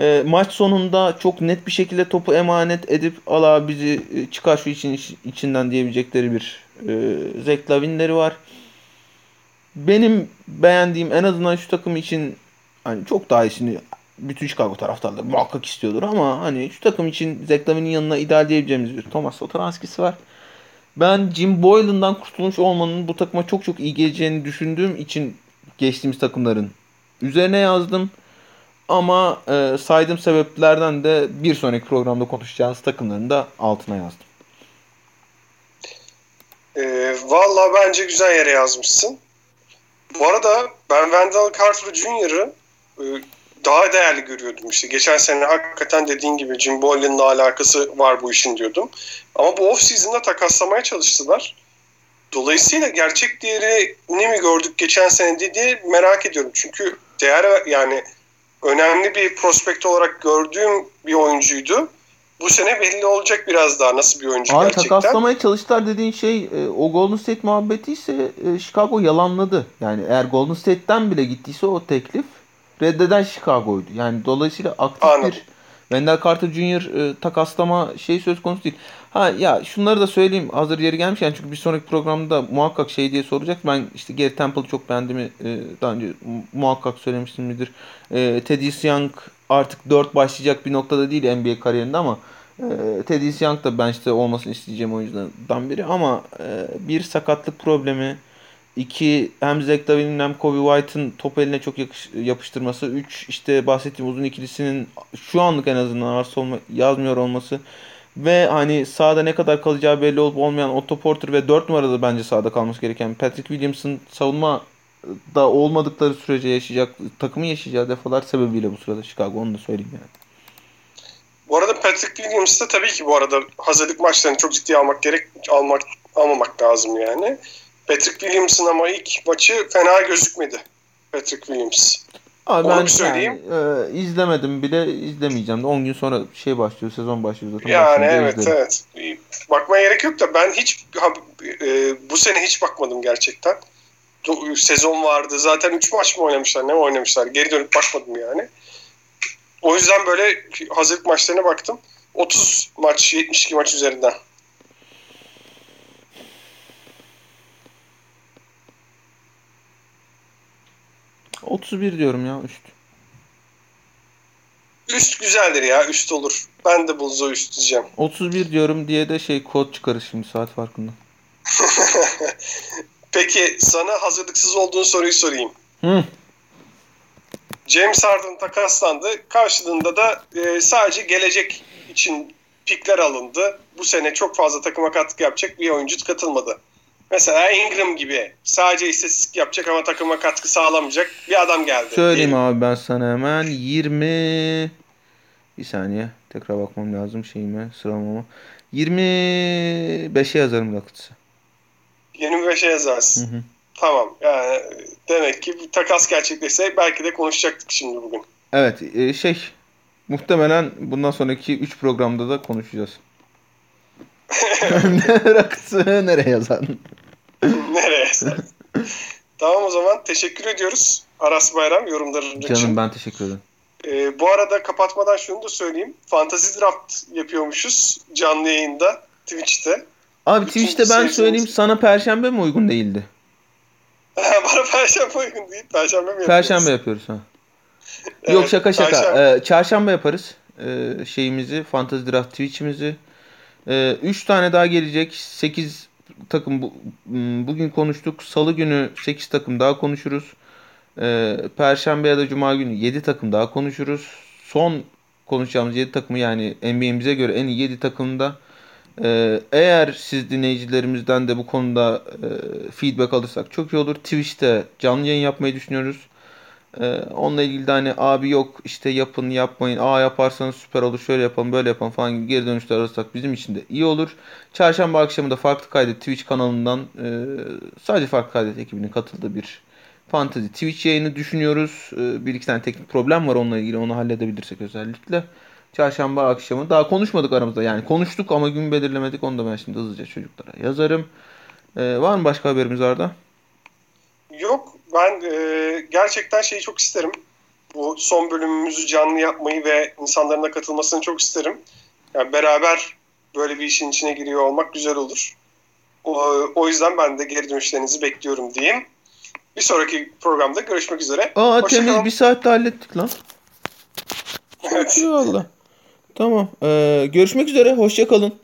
E, maç sonunda çok net bir şekilde topu emanet edip ala bizi e, çıkar şu için içinden diyebilecekleri bir e, Zach Lavin'leri var. Benim beğendiğim en azından şu takım için hani çok daha iyisini bütün Chicago taraftarları muhakkak istiyordur ama hani şu takım için Zach Lavin'in yanına ideal diyebileceğimiz bir Thomas Satoranski'si var. Ben Jim Boylan'dan kurtulmuş olmanın bu takıma çok çok iyi geleceğini düşündüğüm için geçtiğimiz takımların üzerine yazdım. Ama e, saydığım sebeplerden de bir sonraki programda konuşacağız takımların da altına yazdım. E, Valla bence güzel yere yazmışsın. Bu arada ben Wendell Carter Jr.'ı daha değerli görüyordum işte. Geçen sene hakikaten dediğin gibi Jim Boylan'la alakası var bu işin diyordum. Ama bu off season'da takaslamaya çalıştılar. Dolayısıyla gerçek değerini mi gördük geçen sene diye merak ediyorum. Çünkü değer yani önemli bir prospekt olarak gördüğüm bir oyuncuydu. Bu sene belli olacak biraz daha nasıl bir oyuncu Abi, gerçekten. takaslamaya çalıştılar dediğin şey e, o Golden State muhabbeti ise e, Chicago yalanladı. Yani eğer Golden State'ten bile gittiyse o teklif reddeden Chicago'ydu. Yani dolayısıyla aktif Anladım. bir Wendell Carter Jr. E, takaslama şey söz konusu değil. Ha ya şunları da söyleyeyim hazır yeri gelmişken çünkü bir sonraki programda muhakkak şey diye soracak. Ben işte Gary Temple'ı çok beğendiğimi e, daha önce muhakkak söylemiştim midir. E, Teddy Young artık 4 başlayacak bir noktada değil NBA kariyerinde ama e, Teddy Young da ben işte olmasını isteyeceğim oyunculardan biri ama e, bir sakatlık problemi İki hem Zach Lavin'in hem Kobe White'ın top eline çok yakış, yapıştırması. Üç işte bahsettiğim uzun ikilisinin şu anlık en azından arsa olma, yazmıyor olması. Ve hani sahada ne kadar kalacağı belli olup olmayan Otto Porter ve 4 numarada bence sahada kalması gereken Patrick Williams'ın savunma da olmadıkları sürece yaşayacak takımın yaşayacağı defalar sebebiyle bu sırada Chicago onu da söyleyeyim yani. Bu arada Patrick Williams da tabii ki bu arada hazırlık maçlarını çok ciddiye almak gerek almak almamak lazım yani. Patrick Williams'ın ama ilk maçı fena gözükmedi. Patrick Williams. Abi Onu ben söyleyeyim. Yani, e, izlemedim bile izlemeyeceğim de 10 gün sonra şey başlıyor sezon başlıyor zaten. Yani evet izlerim. evet. Bakmaya gerek yok da ben hiç e, bu sene hiç bakmadım gerçekten. Sezon vardı zaten 3 maç mı oynamışlar ne oynamışlar geri dönüp bakmadım yani. O yüzden böyle hazırlık maçlarına baktım. 30 maç 72 maç üzerinden. 31 diyorum ya üst. Üst güzeldir ya üst olur. Ben de Bulls'a üst diyeceğim. 31 diyorum diye de şey kod çıkarır şimdi saat farkında. Peki sana hazırlıksız olduğun soruyu sorayım. Hı. James Harden takaslandı. Karşılığında da e, sadece gelecek için pikler alındı. Bu sene çok fazla takıma katkı yapacak bir oyuncu katılmadı. Mesela Ingram gibi sadece istatistik yapacak ama takıma katkı sağlamayacak bir adam geldi. Söyleyeyim abi ben sana hemen 20 bir saniye tekrar bakmam lazım şeyime sıralamama. 25'e yazarım Rockets'ı. 25'e yazarsın. Hı hı. Tamam yani demek ki bir takas gerçekleşse belki de konuşacaktık şimdi bugün. Evet e, şey muhtemelen bundan sonraki 3 programda da konuşacağız. Rakısı nereye yazan? nereye yazan? tamam o zaman teşekkür ediyoruz Aras Bayram yorumların için. Canım ben teşekkür ederim. Ee, bu arada kapatmadan şunu da söyleyeyim. Fantasy Draft yapıyormuşuz canlı yayında Twitch'te. Abi Bütün Twitch'te ben seyircimiz... söyleyeyim sana perşembe mi uygun değildi? Bana perşembe uygun değil. Perşembe mi yapıyoruz? Perşembe yapıyoruz ha. evet, Yok şaka şaka. Ee, çarşamba yaparız. Ee, şeyimizi, Fantasy Draft Twitch'imizi. 3 ee, tane daha gelecek. 8 takım bu, hmm, bugün konuştuk. Salı günü 8 takım daha konuşuruz. Ee, Perşembe ya da Cuma günü 7 takım daha konuşuruz. Son konuşacağımız 7 takımı yani NBA'mize göre en iyi 7 takımda ee, eğer siz dinleyicilerimizden de bu konuda feedback alırsak çok iyi olur. Twitch'te canlı yayın yapmayı düşünüyoruz. Ee, onunla ilgili de hani abi yok işte yapın yapmayın. Aa yaparsanız süper olur şöyle yapalım böyle yapalım falan gibi geri dönüşler alırsak bizim için de iyi olur. Çarşamba akşamı da Farklı Kaydet Twitch kanalından e, sadece Farklı Kaydet ekibinin katıldığı bir Fantasy Twitch yayını düşünüyoruz. E, bir iki tane teknik problem var onunla ilgili onu halledebilirsek özellikle. Çarşamba akşamı daha konuşmadık aramızda yani konuştuk ama gün belirlemedik onu da ben şimdi hızlıca çocuklara yazarım. E, var mı başka haberimiz Arda? yok. Ben e, gerçekten şeyi çok isterim. Bu son bölümümüzü canlı yapmayı ve insanların da katılmasını çok isterim. Yani beraber böyle bir işin içine giriyor olmak güzel olur. O, o yüzden ben de geri dönüşlerinizi bekliyorum diyeyim. Bir sonraki programda görüşmek üzere. Aa Hoşça temiz kalın. bir saatte hallettik lan. Evet. Eyvallah. Tamam. Ee, görüşmek üzere. Hoşça kalın.